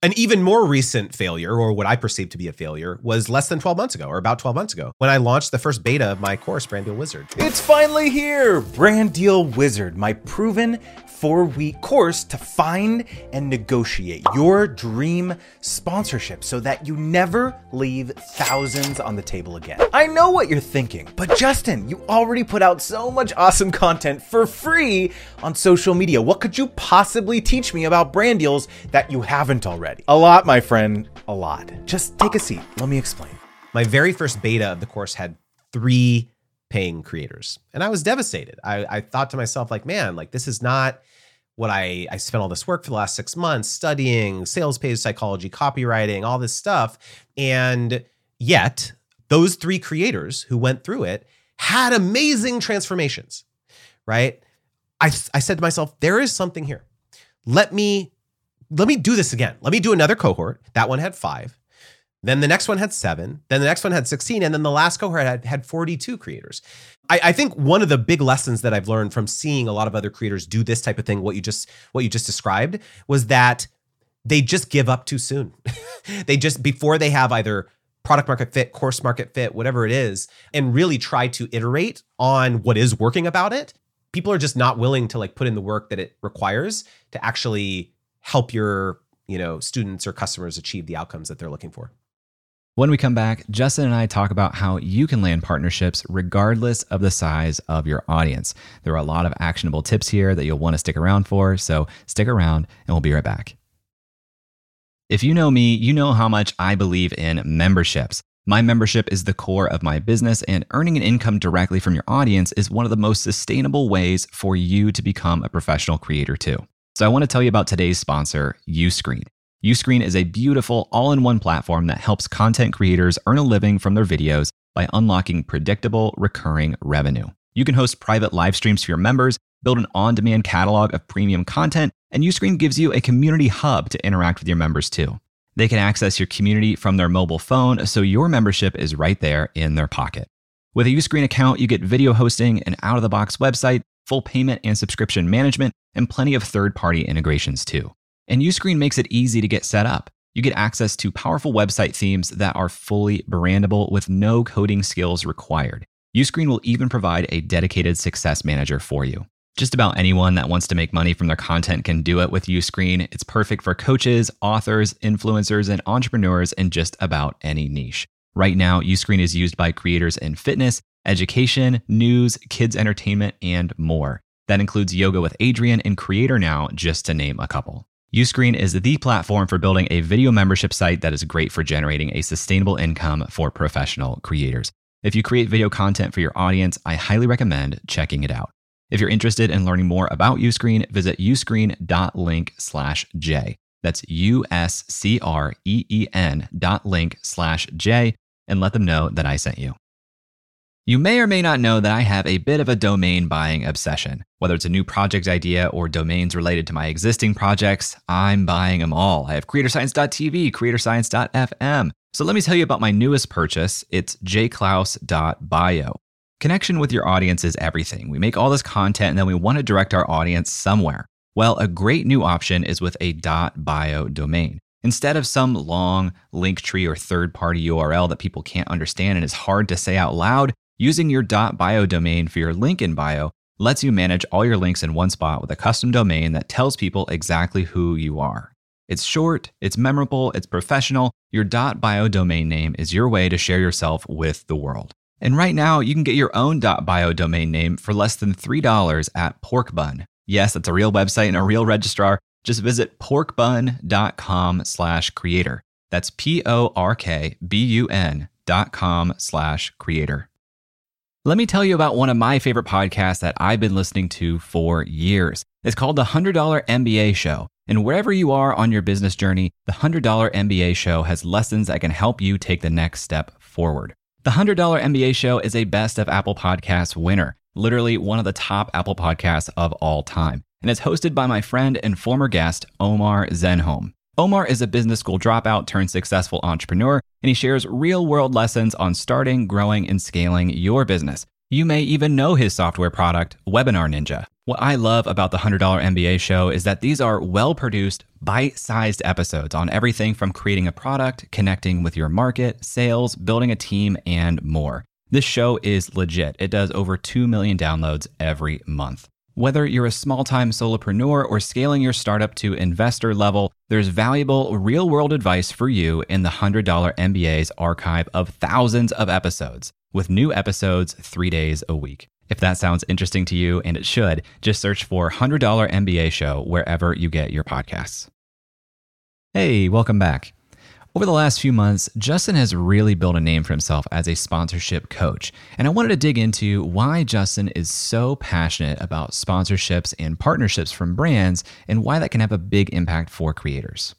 Speaker 3: An even more recent failure, or what I perceive to be a failure, was less than 12 months ago, or about 12 months ago, when I launched the first beta of my course, Brand Deal Wizard.
Speaker 4: It's finally here! Brand Deal Wizard, my proven four week course to find and negotiate your dream sponsorship so that you never leave thousands on the table again. I know what you're thinking, but Justin, you already put out so much awesome content for free on social media. What could you possibly teach me about brand deals that you haven't already? A lot, my friend, a lot. Just take a seat. Let me explain.
Speaker 3: My very first beta of the course had three paying creators. And I was devastated. I, I thought to myself, like, man, like this is not what I I spent all this work for the last six months studying sales page psychology, copywriting, all this stuff. And yet, those three creators who went through it had amazing transformations, right? I, I said to myself, there is something here. Let me let me do this again. Let me do another cohort. That one had five. Then the next one had seven. Then the next one had 16. And then the last cohort had, had 42 creators. I, I, think one of the big lessons that I've learned from seeing a lot of other creators do this type of thing, what you just what you just described, was that they just give up too soon. they just before they have either product market fit, course market fit, whatever it is, and really try to iterate on what is working about it. People are just not willing to like put in the work that it requires to actually help your, you know, students or customers achieve the outcomes that they're looking for.
Speaker 1: When we come back, Justin and I talk about how you can land partnerships regardless of the size of your audience. There are a lot of actionable tips here that you'll want to stick around for, so stick around and we'll be right back. If you know me, you know how much I believe in memberships. My membership is the core of my business, and earning an income directly from your audience is one of the most sustainable ways for you to become a professional creator, too. So I want to tell you about today's sponsor, Uscreen. Uscreen is a beautiful all in one platform that helps content creators earn a living from their videos by unlocking predictable, recurring revenue. You can host private live streams for your members, build an on demand catalog of premium content, and Uscreen gives you a community hub to interact with your members too. They can access your community from their mobile phone, so your membership is right there in their pocket. With a Uscreen account, you get video hosting, an out of the box website, full payment and subscription management, and plenty of third party integrations too. And Uscreen makes it easy to get set up. You get access to powerful website themes that are fully brandable with no coding skills required. Uscreen will even provide a dedicated success manager for you. Just about anyone that wants to make money from their content can do it with Uscreen. It's perfect for coaches, authors, influencers, and entrepreneurs in just about any niche. Right now, Uscreen is used by creators in fitness, education, news, kids entertainment, and more. That includes Yoga with Adriene and Creator Now, just to name a couple. Uscreen is the platform for building a video membership site that is great for generating a sustainable income for professional creators. If you create video content for your audience, I highly recommend checking it out. If you're interested in learning more about Uscreen, visit uscreen.link slash J. That's U-S-C-R-E-E-N dot link slash J and let them know that I sent you. You may or may not know that I have a bit of a domain buying obsession. Whether it's a new project idea or domains related to my existing projects, I'm buying them all. I have creatorscience.tv, creatorscience.fm. So let me tell you about my newest purchase. It's jayclouse.bio. Connection with your audience is everything. We make all this content and then we want to direct our audience somewhere. Well, a great new option is with a .bio domain. Instead of some long link tree or third party URL that people can't understand and is hard to say out loud, using your .bio domain for your link in bio lets you manage all your links in one spot with a custom domain that tells people exactly who you are. It's short, it's memorable, it's professional. Your .bio domain name is your way to share yourself with the world. And right now, you can get your own .bio domain name for less than $3 at Porkbun. Yes, that's a real website and a real registrar. Just visit porkbun.com slash creator. That's P-O-R-K-B-U-N dot com slash creator. Let me tell you about one of my favorite podcasts that I've been listening to for years. It's called the $100 MBA Show. And wherever you are on your business journey, the $100 MBA Show has lessons that can help you take the next step forward. The $100 MBA show is a best of Apple Podcasts winner, literally one of the top Apple podcasts of all time. And it's hosted by my friend and former guest, Omar Zenhom. Omar is a business school dropout turned successful entrepreneur, and he shares real world lessons on starting, growing, and scaling your business. You may even know his software product, Webinar Ninja. What I love about the $100 MBA show is that these are well produced, bite sized episodes on everything from creating a product, connecting with your market, sales, building a team, and more. This show is legit. It does over 2 million downloads every month. Whether you're a small time solopreneur or scaling your startup to investor level, there's valuable real world advice for you in the $100 MBA's archive of thousands of episodes, with new episodes three days a week. If that sounds interesting to you, and it should, just search for $100 MBA Show wherever you get your podcasts. Hey, welcome back. Over the last few months, Justin has really built a name for himself as a sponsorship coach. And I wanted to dig into why Justin is so passionate about sponsorships and partnerships from brands and why that can have a big impact for creators.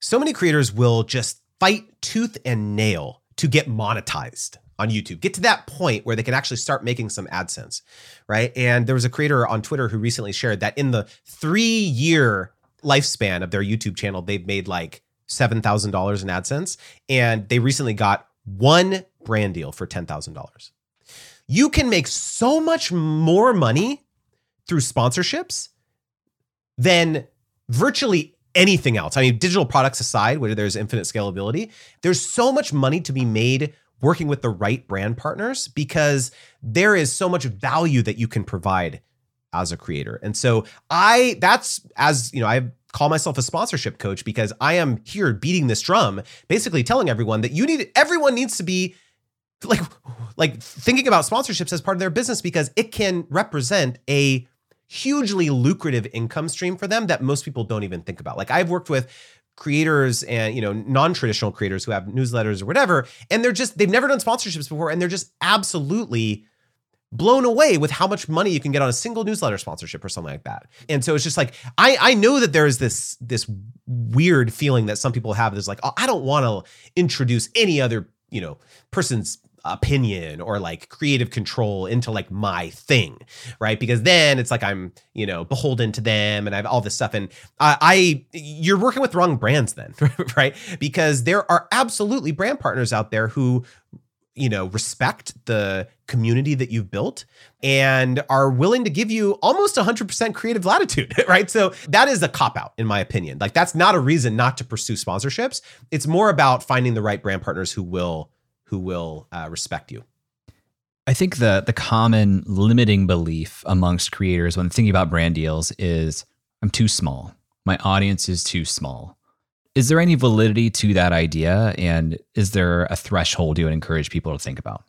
Speaker 3: So many creators will just fight tooth and nail to get monetized on YouTube. Get to that point where they can actually start making some AdSense, right? And there was a creator on Twitter who recently shared that in the three year lifespan of their YouTube channel, they've made like $7,000 in AdSense. And they recently got one brand deal for $10,000. You can make so much more money through sponsorships than virtually anything else. I mean, digital products aside, where there's infinite scalability, there's so much money to be made working with the right brand partners because there is so much value that you can provide as a creator. And so I that's as you know, I call myself a sponsorship coach because I am here beating this drum, basically telling everyone that you need everyone needs to be like like thinking about sponsorships as part of their business because it can represent a hugely lucrative income stream for them that most people don't even think about. Like I've worked with creators and you know non-traditional creators who have newsletters or whatever and they're just they've never done sponsorships before and they're just absolutely blown away with how much money you can get on a single newsletter sponsorship or something like that. And so it's just like I I know that there's this this weird feeling that some people have that's like oh, I don't want to introduce any other, you know, person's opinion or like creative control into like my thing right? Because then it's like i'm you know beholden to them and i have all this stuff. And I, I you're working with wrong brands then right? Because there are absolutely brand partners out there who you know respect the community that you've built and are willing to give you almost 100% creative latitude right so that is a cop out in my opinion like that's not a reason not to pursue sponsorships it's more about finding the right brand partners who will who will uh, respect you
Speaker 1: I think the the common limiting belief amongst creators when thinking about brand deals is I'm too small. My audience is too small. Is there any validity to that idea? And is there a threshold you would encourage people to think about?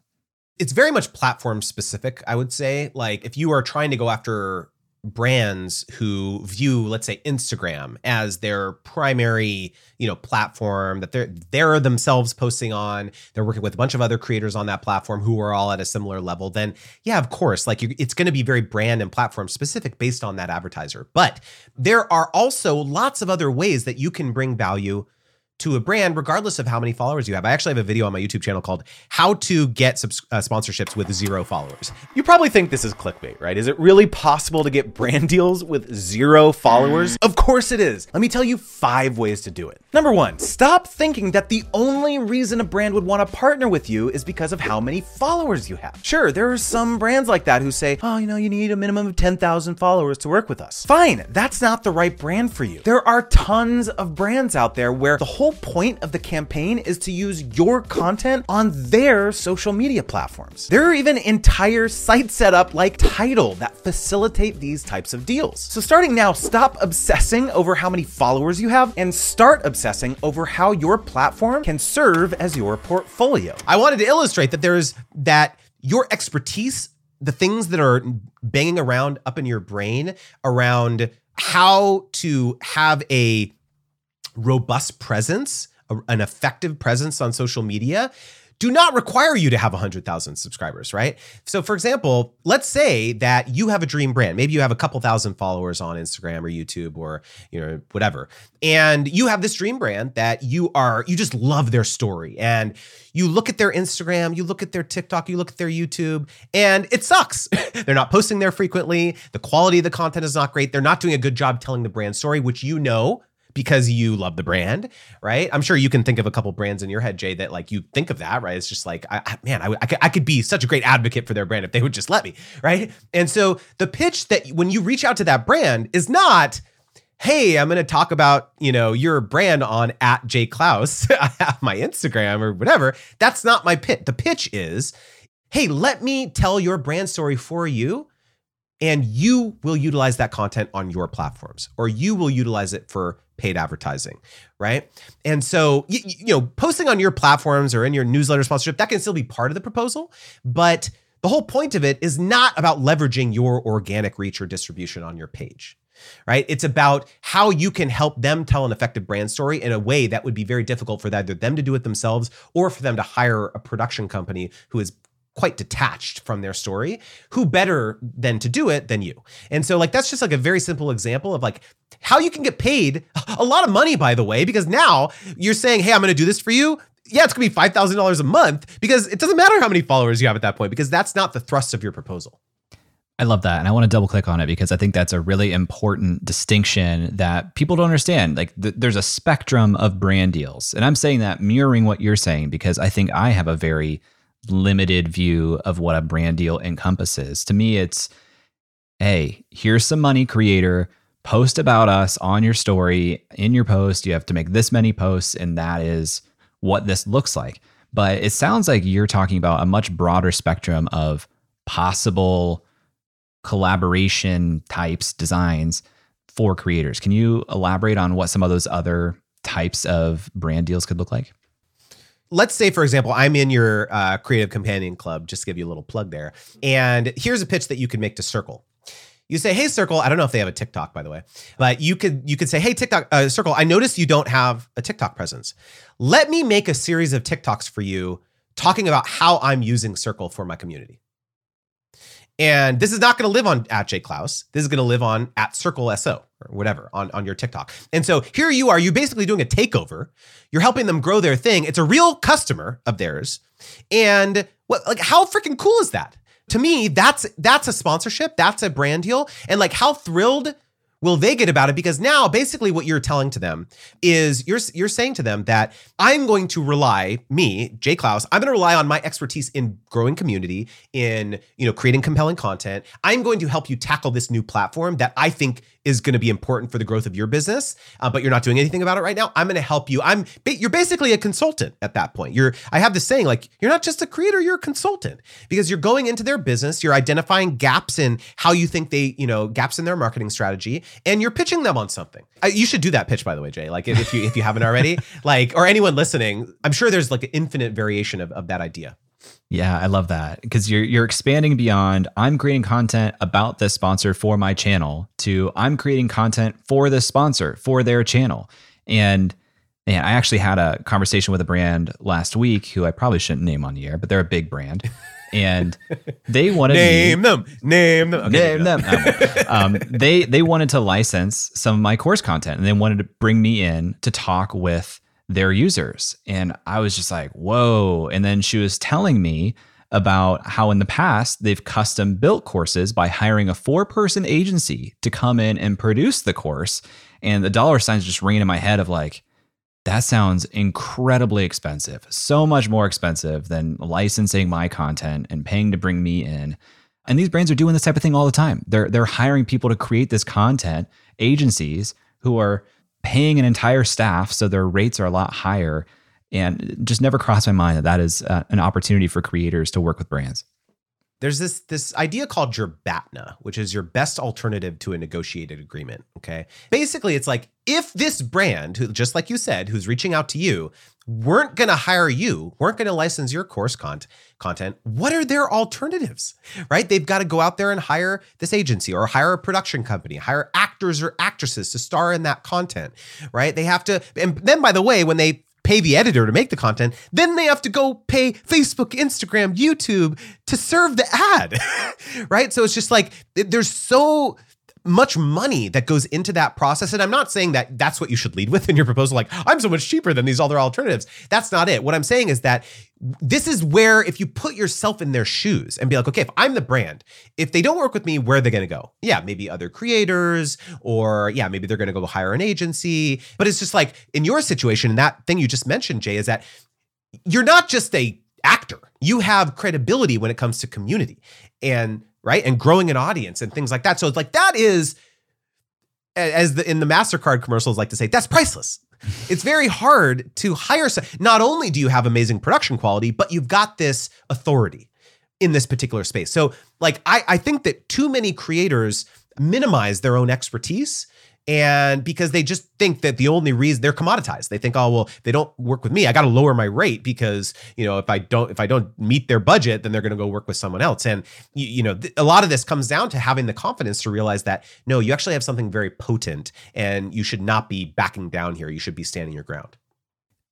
Speaker 3: It's very much platform specific, I would say. Like if you are trying to go after brands who view let's say Instagram as their primary, you know, platform that they're they're themselves posting on, they're working with a bunch of other creators on that platform who are all at a similar level, then yeah, of course, like it's going to be very brand and platform specific based on that advertiser. But there are also lots of other ways that you can bring value to a brand, regardless of how many followers you have. I actually have a video on my YouTube channel called How to Get subs- uh, Sponsorships with Zero Followers.
Speaker 4: You probably think this is clickbait, right? Is it really possible to get brand deals with zero followers? Of course it is. Let me tell you five ways to do it. Number one, stop thinking that the only reason a brand would want to partner with you is because of how many followers you have. Sure, there are some brands like that who say, oh, you know, you need a minimum of 10,000 followers to work with us. Fine, that's not the right brand for you. There are tons of brands out there where the whole point of the campaign is to use your content on their social media platforms. There are even entire sites set up like Tidal that facilitate these types of deals. So starting now, stop obsessing over how many followers you have and start obsessing over how your platform can serve as your portfolio.
Speaker 3: I wanted to illustrate that there's that your expertise, the things that are banging around up in your brain around how to have a robust presence, a, an effective presence on social media do not require you to have 100,000 subscribers, right? So, for example, let's say that you have a dream brand. Maybe you have a couple thousand followers on Instagram or YouTube or, you know, whatever. And you have this dream brand that you are, you just love their story. And you look at their Instagram, you look at their TikTok, you look at their YouTube, and it sucks. They're not posting there frequently. The quality of the content is not great. They're not doing a good job telling the brand story, which you know because you love the brand, right? I'm sure you can think of a couple brands in your head, Jay, that like you think of that, right? It's just like, I, man, I, I, could, I could be such a great advocate for their brand if they would just let me, right? And so the pitch that when you reach out to that brand is not, hey, I'm going to talk about, you know, your brand on at Jay Clouse, my Instagram or whatever. That's not my pitch. The pitch is, hey, let me tell your brand story for you and you will utilize that content on your platforms or you will utilize it for paid advertising, right? And so, you, you know, posting on your platforms or in your newsletter sponsorship, that can still be part of the proposal. But the whole point of it is not about leveraging your organic reach or distribution on your page right? It's about how you can help them tell an effective brand story in a way that would be very difficult for either them to do it themselves or for them to hire a production company who is quite detached from their story who better than to do it than you and so like that's just like a very simple example of like how you can get paid a lot of money by the way because now you're saying hey i'm going to do this for you yeah it's to be $5000 a month because it doesn't matter how many followers you have at that point because that's not the thrust of your proposal
Speaker 1: I love that. And I want to double click on it because I think that's a really important distinction that people don't understand. Like, th- there's a spectrum of brand deals. And I'm saying that mirroring what you're saying because I think I have a very limited view of what a brand deal encompasses. To me, it's hey, here's some money, creator. Post about us on your story. In your post, you have to make this many posts, and that is what this looks like. But it sounds like you're talking about a much broader spectrum of possible collaboration types, designs for creators. Can you elaborate on what some of those other types of brand deals could look like?
Speaker 3: Let's say for example i'm in your uh, creative companion club just give you a little plug there and here's a pitch that you can make to circle. You say hey circle i don't know if they have a tiktok by the way but you could you could say hey tiktok uh, circle i noticed you don't have a tiktok presence. Let me make a series of tiktoks for you talking about how i'm using circle for my community And this is not going to live on at Jay Clouse. This is going to live on at Circle SO or whatever on, on your TikTok. And so here you are, you're basically doing a takeover. You're helping them grow their thing. It's a real customer of theirs. And what like how freaking cool is that? To me, that's that's a sponsorship, that's a brand deal. And like how thrilled will they get about it? Because now basically what you're telling to them is you're you're saying to them that I'm going to rely me Jay Clouse, I'm going to rely on my expertise in growing community in you know creating compelling content. I'm going to help you tackle this new platform that I think is going to be important for the growth of your business uh, but you're not doing anything about it right now I'm going to help you I'm you're basically a consultant at that point you're I have this saying like you're not just a creator you're a consultant because you're going into their business you're identifying gaps in how you think they you know gaps in their marketing strategy and you're pitching them on something. you should do that pitch, by the way, Jay. Like if you if you haven't already, like or anyone listening, I'm sure there's like an infinite variation of, of that idea.
Speaker 1: Yeah, I love that because you're you're expanding beyond I'm creating content about this sponsor for my channel to I'm creating content for this sponsor for their channel. And man, I actually had a conversation with a brand last week who I probably shouldn't name on the air, but they're a big brand. and they wanted
Speaker 3: name
Speaker 1: me,
Speaker 3: them, name them,
Speaker 1: okay, name them. um, they they wanted to license some of my course content, and they wanted to bring me in to talk with their users, and I was just like, whoa! And then she was telling me about how in the past they've custom built courses by hiring a four person agency to come in and produce the course, and the dollar signs just ringing in my head of like that sounds incredibly expensive. So much more expensive than licensing my content and paying to bring me in. And these brands are doing this type of thing all the time. They're they're hiring people to create this content, agencies who are paying an entire staff so their rates are a lot higher and just never crossed my mind that that is uh, an opportunity for creators to work with brands
Speaker 3: there's this this idea called your BATNA, which is your best alternative to a negotiated agreement. Okay, basically, it's like if this brand, who just like you said, who's reaching out to you, weren't going to hire you, weren't going to license your course con- content, what are their alternatives? Right? They've got to go out there and hire this agency or hire a production company, hire actors or actresses to star in that content. Right? They have to, and then by the way, when they pay the editor to make the content, then they have to go pay Facebook, Instagram, YouTube to serve the ad. right? So it's just like there's so much money that goes into that process. And I'm not saying that that's what you should lead with in your proposal, like, I'm so much cheaper than these other alternatives. That's not it. What I'm saying is that this is where, if you put yourself in their shoes and be like, okay, if I'm the brand, if they don't work with me, where are they going to go? Yeah, maybe other creators, or yeah, maybe they're going to go hire an agency. But it's just like in your situation, and that thing you just mentioned, Jay, is that you're not just a actor. You have credibility when it comes to community. And right? And growing an audience and things like that. So it's like that is, as the in the Mastercard commercials like to say, that's priceless. it's very hard to hire. Someone. Not only do you have amazing production quality, but you've got this authority in this particular space. So, like, I, I think that too many creators minimize their own expertise and because they just think that the only reason they're commoditized. They think oh well they don't work with me. I got to lower my rate because you know if i don't if i don't meet their budget then they're going to go work with someone else. And you, you know th- a lot of this comes down to having the confidence to realize that no you actually have something very potent and you should not be backing down here. You should be standing your ground.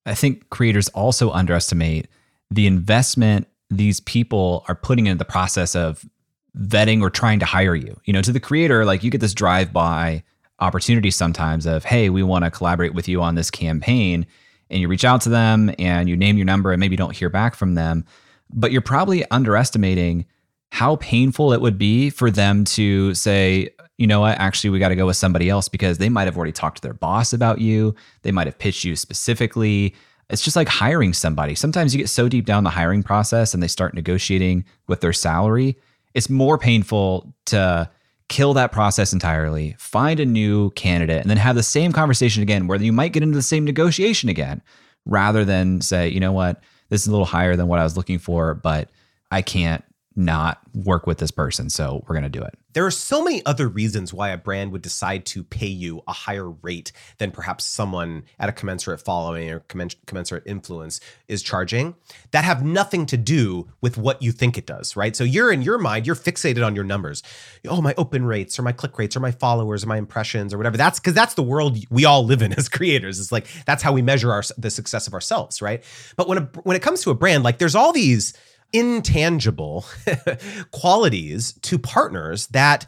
Speaker 1: I think creators also underestimate the investment these people are putting into the process of vetting or trying to hire you. You know to the creator like you get this drive by opportunities sometimes of, hey, we want to collaborate with you on this campaign. And you reach out to them and you name your number and maybe don't hear back from them. But you're probably underestimating how painful it would be for them to say, you know what, actually, we got to go with somebody else because they might have already talked to their boss about you. They might have pitched you specifically. It's just like hiring somebody. Sometimes you get so deep down the hiring process and they start negotiating with their salary. It's more painful to kill that process entirely, find a new candidate, and then have the same conversation again where you might get into the same negotiation again rather than say, you know what, this is a little higher than what I was looking for, but I can't not work with this person. So we're going to do it.
Speaker 3: There are so many other reasons why a brand would decide to pay you a higher rate than perhaps someone at a commensurate following or commensurate influence is charging that have nothing to do with what you think it does, right? So you're in your mind, you're fixated on your numbers. Oh, my open rates or my click rates or my followers or my impressions or whatever. That's because that's the world we all live in as creators. It's like that's how we measure our the success of ourselves, right? But when a, when it comes to a brand, like there's all these intangible qualities to partners that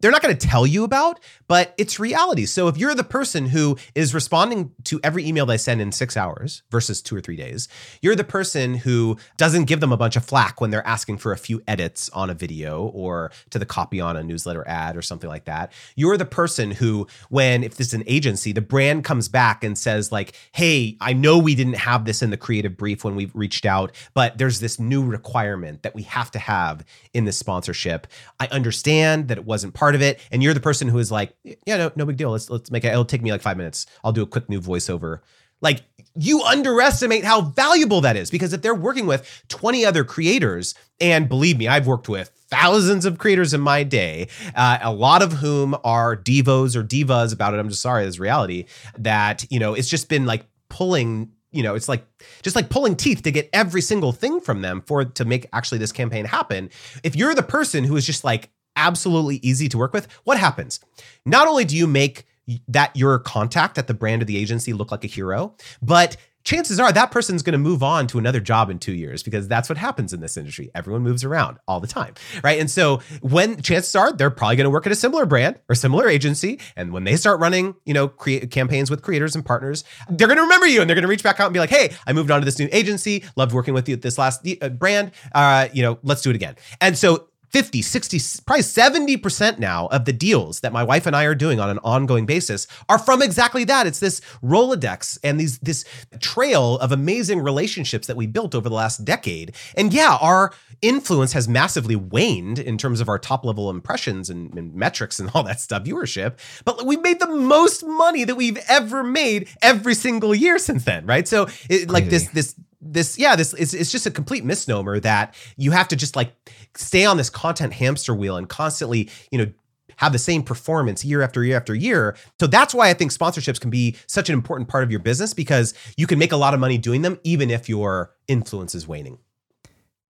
Speaker 3: they're not going to tell you about, but it's reality. So if you're the person who is responding to every email they send in six hours versus two or three days, you're the person who doesn't give them a bunch of flack when they're asking for a few edits on a video or to the copy on a newsletter ad or something like that. You're the person who, when if this is an agency, the brand comes back and says, like, hey, I know we didn't have this in the creative brief when we reached out, but there's this new requirement that we have to have in this sponsorship. I understand that it wasn't part part of it, and you're the person who is like, yeah, no, no big deal. Let's let's make it. It'll take me like five minutes. I'll do a quick new voiceover. Like you underestimate how valuable that is because if they're working with 20 other creators, and believe me, I've worked with thousands of creators in my day, uh, a lot of whom are divos or divas about it. I'm just sorry, this reality that, you know, it's just been like pulling you know it's like just like pulling teeth to get every single thing from them for to make actually this campaign happen if you're the person who is just like absolutely easy to work with, what happens? Not only do you make that your contact at the brand of the agency look like a hero, but chances are that person's going to move on to another job in two years because that's what happens in this industry. Everyone moves around all the time, right? And so when chances are they're probably going to work at a similar brand or similar agency, and when they start running, you know, create campaigns with creators and partners, they're going to remember you and they're going to reach back out and be like, "Hey, I moved on to this new agency. Loved working with you at this last uh, brand. Uh, you know, let's do it again." And so 50, 60, probably 70% now of the deals that my wife and I are doing on an ongoing basis are from exactly that. It's this Rolodex and these this trail of amazing relationships that we built over the last decade. And yeah, our influence has massively waned in terms of our top level impressions and, and metrics and all that stuff, viewership. But we've made the most money that we've ever made every single year since then, right? So it, like this this this yeah this it's, it's just a complete misnomer that you have to just like stay on this content hamster wheel and constantly you know have the same performance year after year after year. So that's why i think sponsorships can be such an important part of your business because you can make a lot of money doing them even if your influence is waning.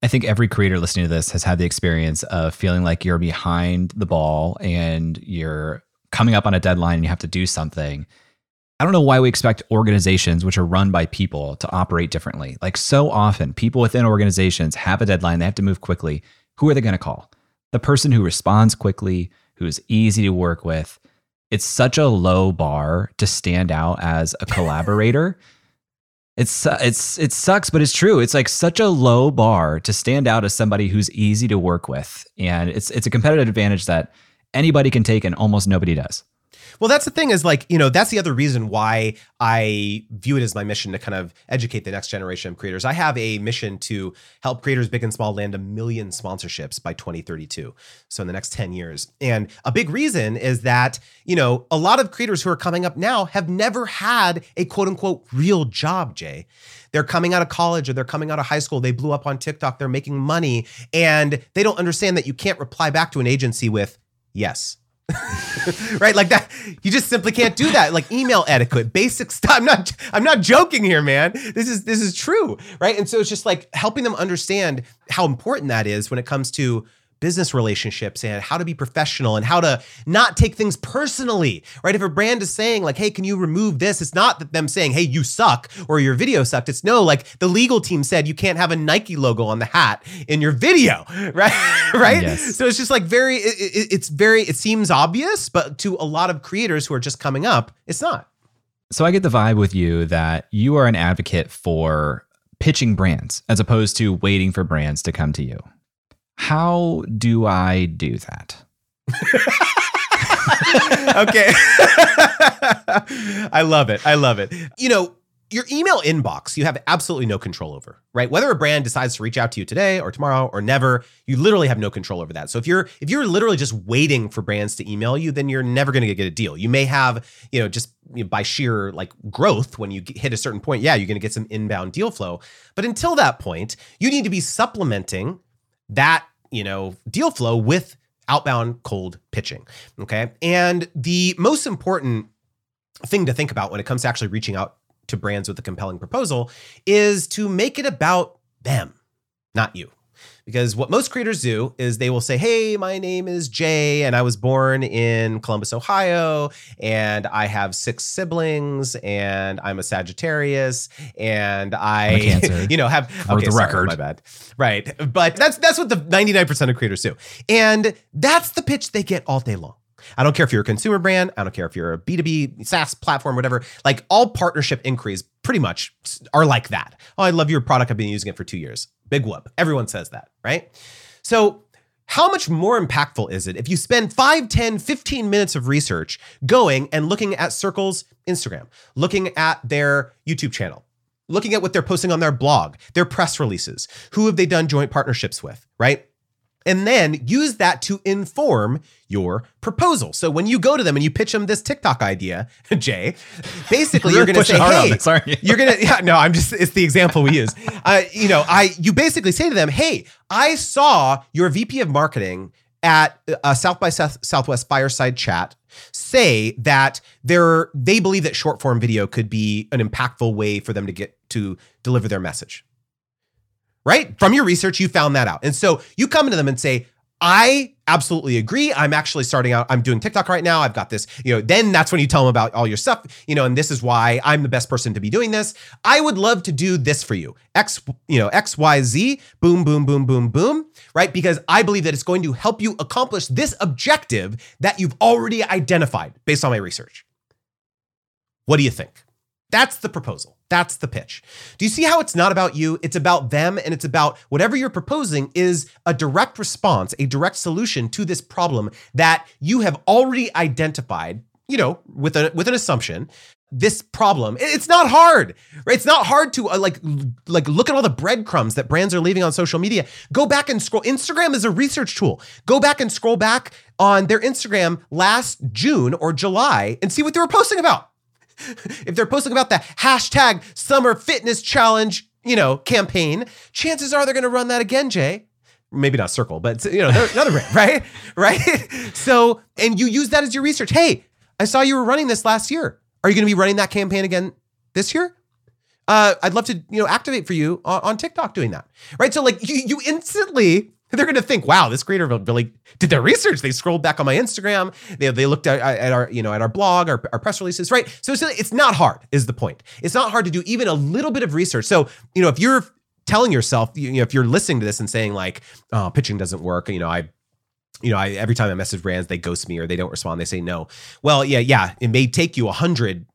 Speaker 1: I think every creator listening to this has had the experience of feeling like you're behind the ball and you're coming up on a deadline and you have to do something I don't know why we expect organizations, which are run by people, to operate differently. Like so often, people within organizations have a deadline, they have to move quickly. Who are they going to call? The person who responds quickly, who is easy to work with. It's such a low bar to stand out as a collaborator. it's it's it sucks, but it's true. It's like such a low bar to stand out as somebody who's easy to work with, and it's it's a competitive advantage that anybody can take and almost nobody does.
Speaker 3: Well, that's the thing is like, you know, that's the other reason why I view it as my mission to kind of educate the next generation of creators. I have a mission to help creators big and small land a million sponsorships by 2032. So in the next 10 years. And a big reason is that, you know, a lot of creators who are coming up now have never had a quote unquote real job, Jay. They're coming out of college or they're coming out of high school. They blew up on TikTok. They're making money and they don't understand that you can't reply back to an agency with, yes, right? Like that you just simply can't do that. Like email etiquette basic stuff. I'm not i'm not joking here man. This is this is true right? And so it's just like helping them understand how important that is when it comes to business relationships and how to be professional and how to not take things personally, right? If a brand is saying like, "Hey, can you remove this?" It's not that them saying, "Hey, you suck" or your video sucked. It's no, like the legal team said you can't have a Nike logo on the hat in your video, right? right? Yes. So it's just like very it, it, it's very it seems obvious, but to a lot of creators who are just coming up, it's not.
Speaker 1: So I get the vibe with you that you are an advocate for pitching brands as opposed to waiting for brands to come to you. How do I do that?
Speaker 3: okay. I love it. I love it. You know, your email inbox you have absolutely no control over right whether a brand decides to reach out to you today or tomorrow or never you literally have no control over that so if you're if you're literally just waiting for brands to email you then you're never going to get a deal you may have you know just you know, by sheer like growth when you hit a certain point yeah you're going to get some inbound deal flow but until that point you need to be supplementing that you know, deal flow with outbound cold pitching. Okay. And the most important thing to think about when it comes to actually reaching out to brands with a compelling proposal is to make it about them, not you Because what most creators do is they will say, Hey, my name is Jay, and I was born in Columbus, Ohio, and I have six siblings, and I'm a Sagittarius, and I, you know, have okay,
Speaker 1: the
Speaker 3: sorry,
Speaker 1: record.
Speaker 3: my bad. Right. But that's that's what the 99% of creators do. And that's the pitch they get all day long. I don't care if you're a consumer brand, I don't care if you're a B2B SaaS platform, whatever. Like all partnership inquiries pretty much are like that. Oh, I love your product. I've been using it for two years. Big whoop. Everyone says that, right? So how much more impactful is it if you spend 5, 10, 15 minutes of research going and looking at Circle's Instagram, looking at their YouTube channel, looking at what they're posting on their blog, their press releases, who have they done joint partnerships with, right? And then use that to inform your proposal. So when you go to them and you pitch them this TikTok idea, Jay, basically you're
Speaker 1: Really
Speaker 3: going to say, "Hey,
Speaker 1: this, you?"
Speaker 3: you're gonna yeah no i'm just it's the example we use uh, you know i you basically say to them hey i saw your vp of marketing at a south by south southwest fireside chat say that they're they believe that short form video could be an impactful way for them to get to deliver their message right from your research you found that out and so you come to them and say I absolutely agree. I'm actually starting out. I'm doing TikTok right now. I've got this, you know, then that's when you tell them about all your stuff, you know, and this is why I'm the best person to be doing this. I would love to do this for you. X, you know, X, Y, Z, boom, boom, boom, boom, boom, right? Because I believe that it's going to help you accomplish this objective that you've already identified based on my research. What do you think? That's the proposal. That's the pitch. Do you see how it's not about you? It's about them and it's about whatever you're proposing is a direct response, a direct solution to this problem that you have already identified, you know, with a with an assumption. This problem, it's not hard, right? It's not hard to uh, like like look at all the breadcrumbs that brands are leaving on social media. Go back and scroll. Instagram is a research tool. Go back and scroll back on their Instagram last June or July and see what they were posting about if they're posting about the hashtag summer fitness challenge, you know, campaign, chances are they're going to run that again, Jay. Maybe not circle, but you know, another brand, right? Right. So, and you use that as your research. Hey, I saw you were running this last year. Are you going to be running that campaign again this year? Uh, I'd love to, you know, activate for you on, on TikTok doing that, right? So, like, you you instantly they're going to think, wow, this creator really did their research. They scrolled back on my Instagram. They, they looked at, at our, you know, at our blog, our, our press releases, right? So it's, it's not hard is the point. It's not hard to do even a little bit of research. So, you know, if you're telling yourself, you know, if you're listening to this and saying like, oh, pitching doesn't work, you know, I, you know, I, every time I message brands, they ghost me or they don't respond. They say no. Well, yeah, yeah. It may take you a hundred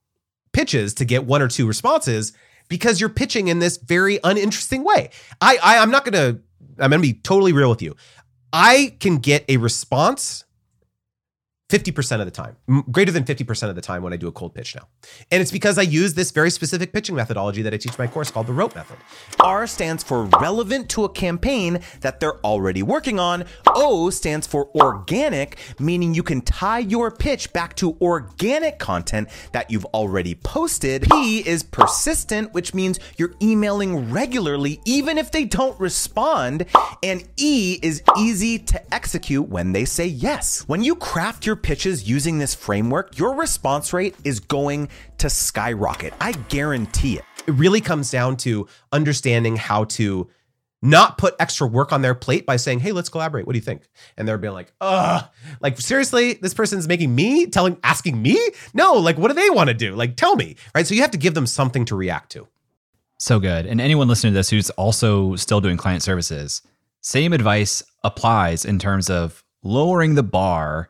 Speaker 3: pitches to get one or two responses because you're pitching in this very uninteresting way. I, I I'm not gonna I'm gonna be totally real with you. I can get a response 50% of the time, greater than 50% of the time when I do a cold pitch now. And it's because I use this very specific pitching methodology that I teach my course called the rope method.
Speaker 4: R stands for relevant to a campaign that they're already working on. O stands for organic, meaning you can tie your pitch back to organic content that you've already posted. P is persistent, which means you're emailing regularly even if they don't respond. And E is easy to execute when they say yes. When you craft your pitches using this framework, your response rate is going to skyrocket. I guarantee it.
Speaker 3: It really comes down to understanding how to not put extra work on their plate by saying, "Hey, let's collaborate. What do you think?" And they're being like, "Ugh, like seriously, this person's making me telling, asking me? No, like what do they want to do? Like tell me, right?" So you have to give them something to react to.
Speaker 1: So good. And anyone listening to this who's also still doing client services, same advice applies in terms of lowering the bar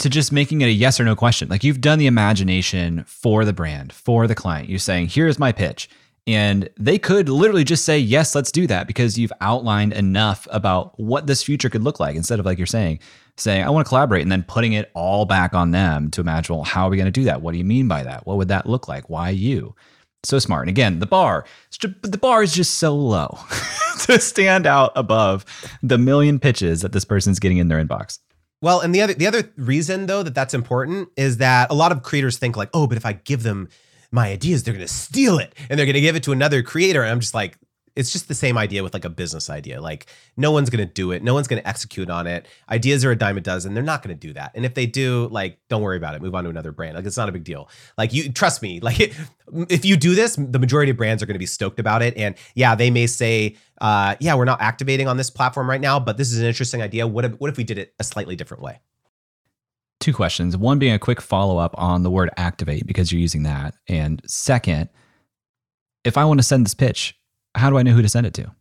Speaker 1: to just making it a yes or no question. Like you've done the imagination for the brand, for the client. You're saying, here's my pitch. And they could literally just say, yes, let's do that because you've outlined enough about what this future could look like instead of like you're saying, saying, I want to collaborate and then putting it all back on them to imagine, well, how are we going to do that? What do you mean by that? What would that look like? Why you? So smart. And again, the bar, the bar is just so low to stand out above the million pitches that this person's getting in their inbox.
Speaker 3: Well, and the other the other reason though that that's important is that a lot of creators think like, "Oh, but if I give them my ideas, they're going to steal it and they're going to give it to another creator." And I'm just like, it's just the same idea with like a business idea. Like no one's going to do it. No one's going to execute on it. Ideas are a dime a dozen. They're not going to do that. And if they do, like, don't worry about it. Move on to another brand. Like it's not a big deal. Like you trust me. Like if you do this, the majority of brands are going to be stoked about it. And yeah, they may say, uh, yeah, we're not activating on this platform right now, but this is an interesting idea. What if, what if we did it a slightly different way?
Speaker 1: Two questions. One being a quick follow up on the word activate because you're using that. And second, if I want to send this pitch, how do I know who to send it to?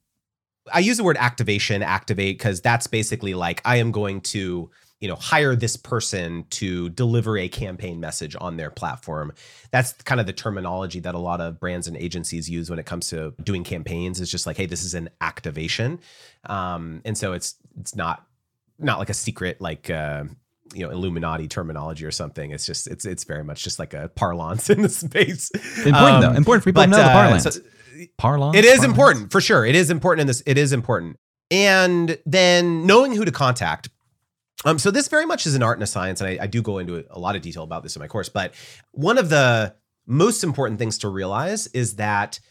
Speaker 3: I use the word activation, activate, because that's basically like I am going to, you know, hire this person to deliver a campaign message on their platform. That's kind of the terminology that a lot of brands and agencies use when it comes to doing campaigns. It's just like, hey, this is an activation, um, and so it's it's not not like a secret like. Uh, you know Illuminati terminology or something. It's just it's it's very much just like a parlance in the space.
Speaker 1: Important um, though, important for people but, to know the uh, parlance. Uh, so, parlance.
Speaker 3: It is
Speaker 1: parlance?
Speaker 3: important for sure. It is important in this. It is important, and then knowing who to contact. Um, so this very much is an art and a science, and I, I do go into a lot of detail about this in my course. But one of the most important things to realize is that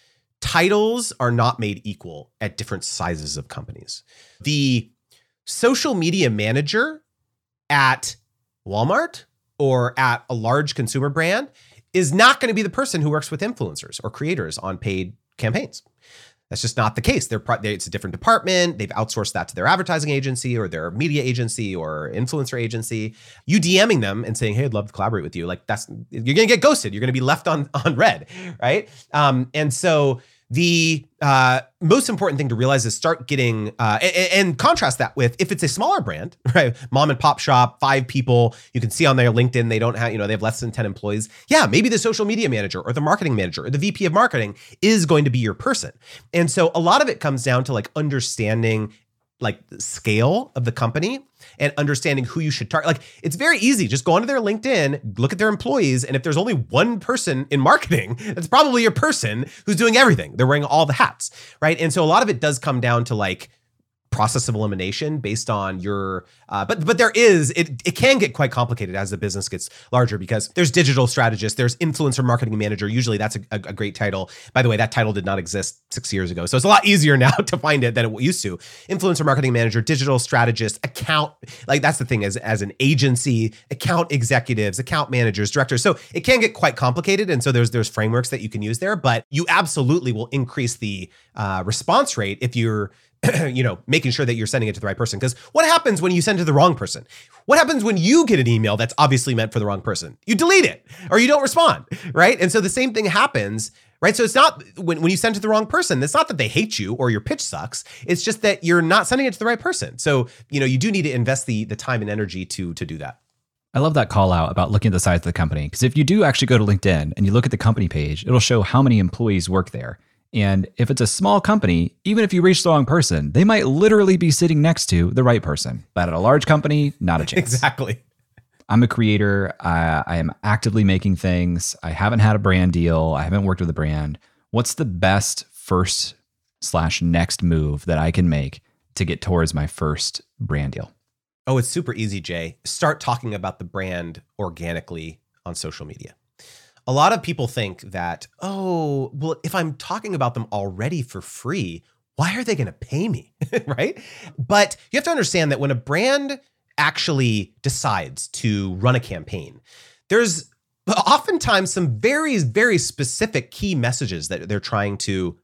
Speaker 3: titles are not made equal at different sizes of companies. The social media manager at Walmart or at a large consumer brand is not going to be the person who works with influencers or creators on paid campaigns. That's just not the case. They're, they, it's a different department. They've outsourced that to their advertising agency or their media agency or influencer agency. You DMing them and saying, "Hey, I'd love to collaborate with you." Like that's you're gonna get ghosted. You're gonna be left on on read, right? Um, and so the uh, most important thing to realize is start getting uh, and, and, contrast that with if it's a smaller brand, right? Mom and pop shop, five people. You can see on their LinkedIn they don't have, you know, they have less than 10 employees. Yeah, maybe the social media manager or the marketing manager or the VP of marketing is going to be your person. And so a lot of it comes down to like understanding like scale of the company and understanding who you should target. Like it's very easy. Just go onto their LinkedIn, look at their employees, and if there's only one person in marketing, that's probably your person who's doing everything. They're wearing all the hats, right? And so a lot of it does come down to like process of elimination based on your uh, but but there is it it can get quite complicated as the business gets larger because there's digital strategist there's influencer marketing manager. Usually that's a, a, great title. By the way that title did not exist six years ago. So it's a lot easier now to find it than it used to. Influencer marketing manager digital strategist account like that's the thing as as an agency account executives account managers directors. So it can get quite complicated. And so there's there's frameworks that you can use there but you absolutely will increase the uh, response rate if you're you know, making sure that you're sending it to the right person. Because what happens when you send it to the wrong person? What happens when you get an email that's obviously meant for the wrong person? You delete it or you don't respond, right? And so the same thing happens, right? So it's not when, when you send to the wrong person, it's not that they hate you or your pitch sucks. It's just that you're not sending it to the right person. So, you know, you do need to invest the the time and energy to to do that.
Speaker 1: I love that call out about looking at the size of the company. Because if you do actually go to LinkedIn and you look at the company page, it'll show how many employees work there. And if it's a small company, even if you reach the wrong person, they might literally be sitting next to the right person. But at a large company, not a chance.
Speaker 3: exactly.
Speaker 1: I'm a creator. I, I, am actively making things. I haven't had a brand deal. I haven't worked with a brand. What's the best first slash next move that I can make to get towards my first brand deal?
Speaker 3: Oh, it's super easy, Jay. Start talking about the brand organically on social media a lot of people think that, oh, well, if I'm talking about them already for free, why are they going to pay me? right? But you have to understand that when a brand actually decides to run a campaign, there's oftentimes some very, very specific key messages that they're trying to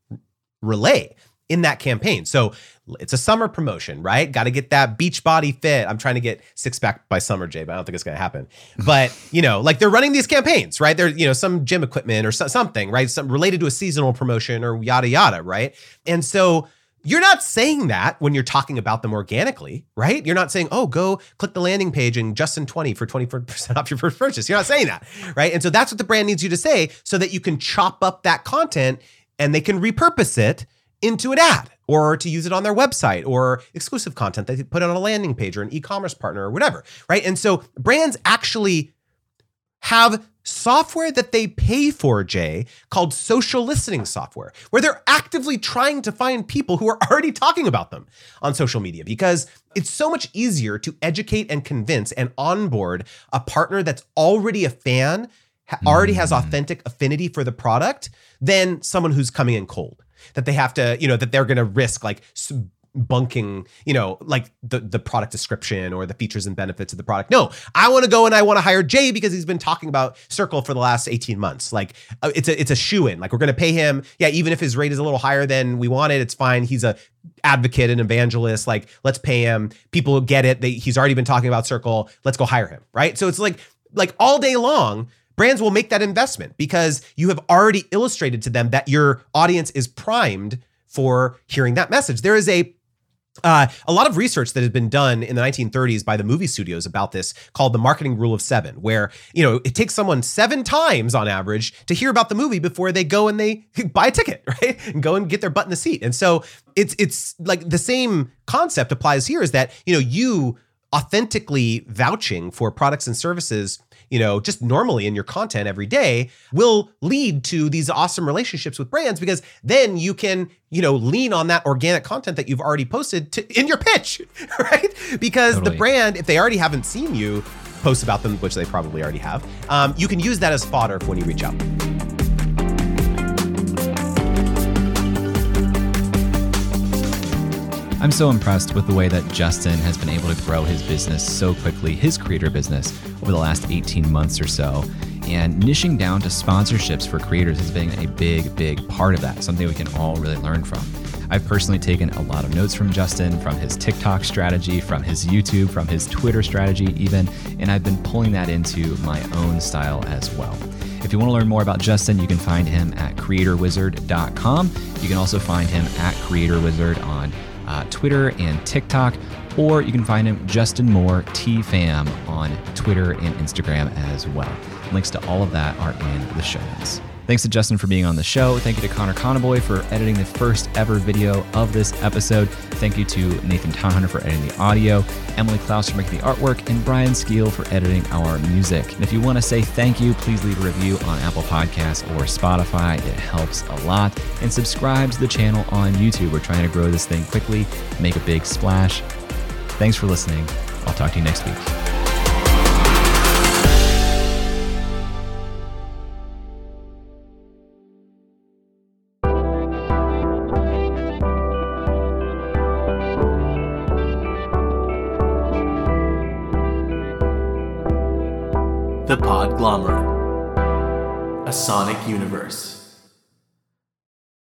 Speaker 3: relay in that campaign. So it's a summer promotion, right? Got to get that beach body fit. I'm trying to get six pack by summer, Jay, but I don't think it's going to happen. But, you know, like they're running these campaigns, right? They're, you know, some gym equipment or so, something, right? Some related to a seasonal promotion or yada, yada, right? And so you're not saying that when you're talking about them organically, right? You're not saying, oh, go click the landing page and Justin 20 for 24% off your first purchase. You're not saying that, right? And so that's what the brand needs you to say so that you can chop up that content and they can repurpose it into an ad or to use it on their website or exclusive content they put on a landing page or an e-commerce partner or whatever, right? And so brands actually have software that they pay for, Jay, called social listening software, where they're actively trying to find people who are already talking about them on social media because it's so much easier to educate and convince and onboard a partner that's already a fan, already has mm. authentic affinity for the product than someone who's coming in cold. That they have to, you know, that they're going to risk like bunking, you know, like the the product description or the features and benefits of the product. No, I want to go and I want to hire Jay because he's been talking about Circle for the last 18 months. Like uh, it's a it's a shoe in. Like we're going to pay him. Yeah, even if his rate is a little higher than we wanted, it's fine. He's a advocate and evangelist. Like let's pay him. People get it. They, he's already been talking about Circle. Let's go hire him, right? So it's like like all day long brands will make that investment because you have already illustrated to them that your audience is primed for hearing that message. There is a uh, a lot of research that has been done in the 1930s by the movie studios about this called the marketing rule of seven, where you know it takes someone seven times on average to hear about the movie before they go and they buy a ticket, right? And go and get their butt in the seat. And so it's it's like the same concept applies here is that you know you authentically vouching for products and services you know, just normally in your content every day will lead to these awesome relationships with brands because then you can, you know, lean on that organic content that you've already posted to, in your pitch, right? Because totally. the brand, if they already haven't seen you post about them, which they probably already have, um, you can use that as fodder when you reach out.
Speaker 1: I'm so impressed with the way that Justin has been able to grow his business so quickly, his creator business, over the last 18 months or so. And niching down to sponsorships for creators has been a big, big part of that, something we can all really learn from. I've personally taken a lot of notes from Justin, from his TikTok strategy, from his YouTube, from his Twitter strategy, even, and I've been pulling that into my own style as well. If you want to learn more about Justin, you can find him at creatorwizard.com. You can also find him at creatorwizard on uh, Twitter and TikTok, or you can find him Justin Moore TFAM on Twitter and Instagram as well. Links to all of that are in the show notes. Thanks to Justin for being on the show. Thank you to Connor Conaboy for editing the first ever video of this episode. Thank you to Nathan Todhunter for editing the audio, Emily Klaus for making the artwork, and Brian Skeel for editing our music. And if you want to say thank you, please leave a review on Apple Podcasts or Spotify. It helps a lot. And subscribe to the channel on YouTube. We're trying to grow this thing quickly, make a big splash. Thanks for listening. I'll talk to you next week.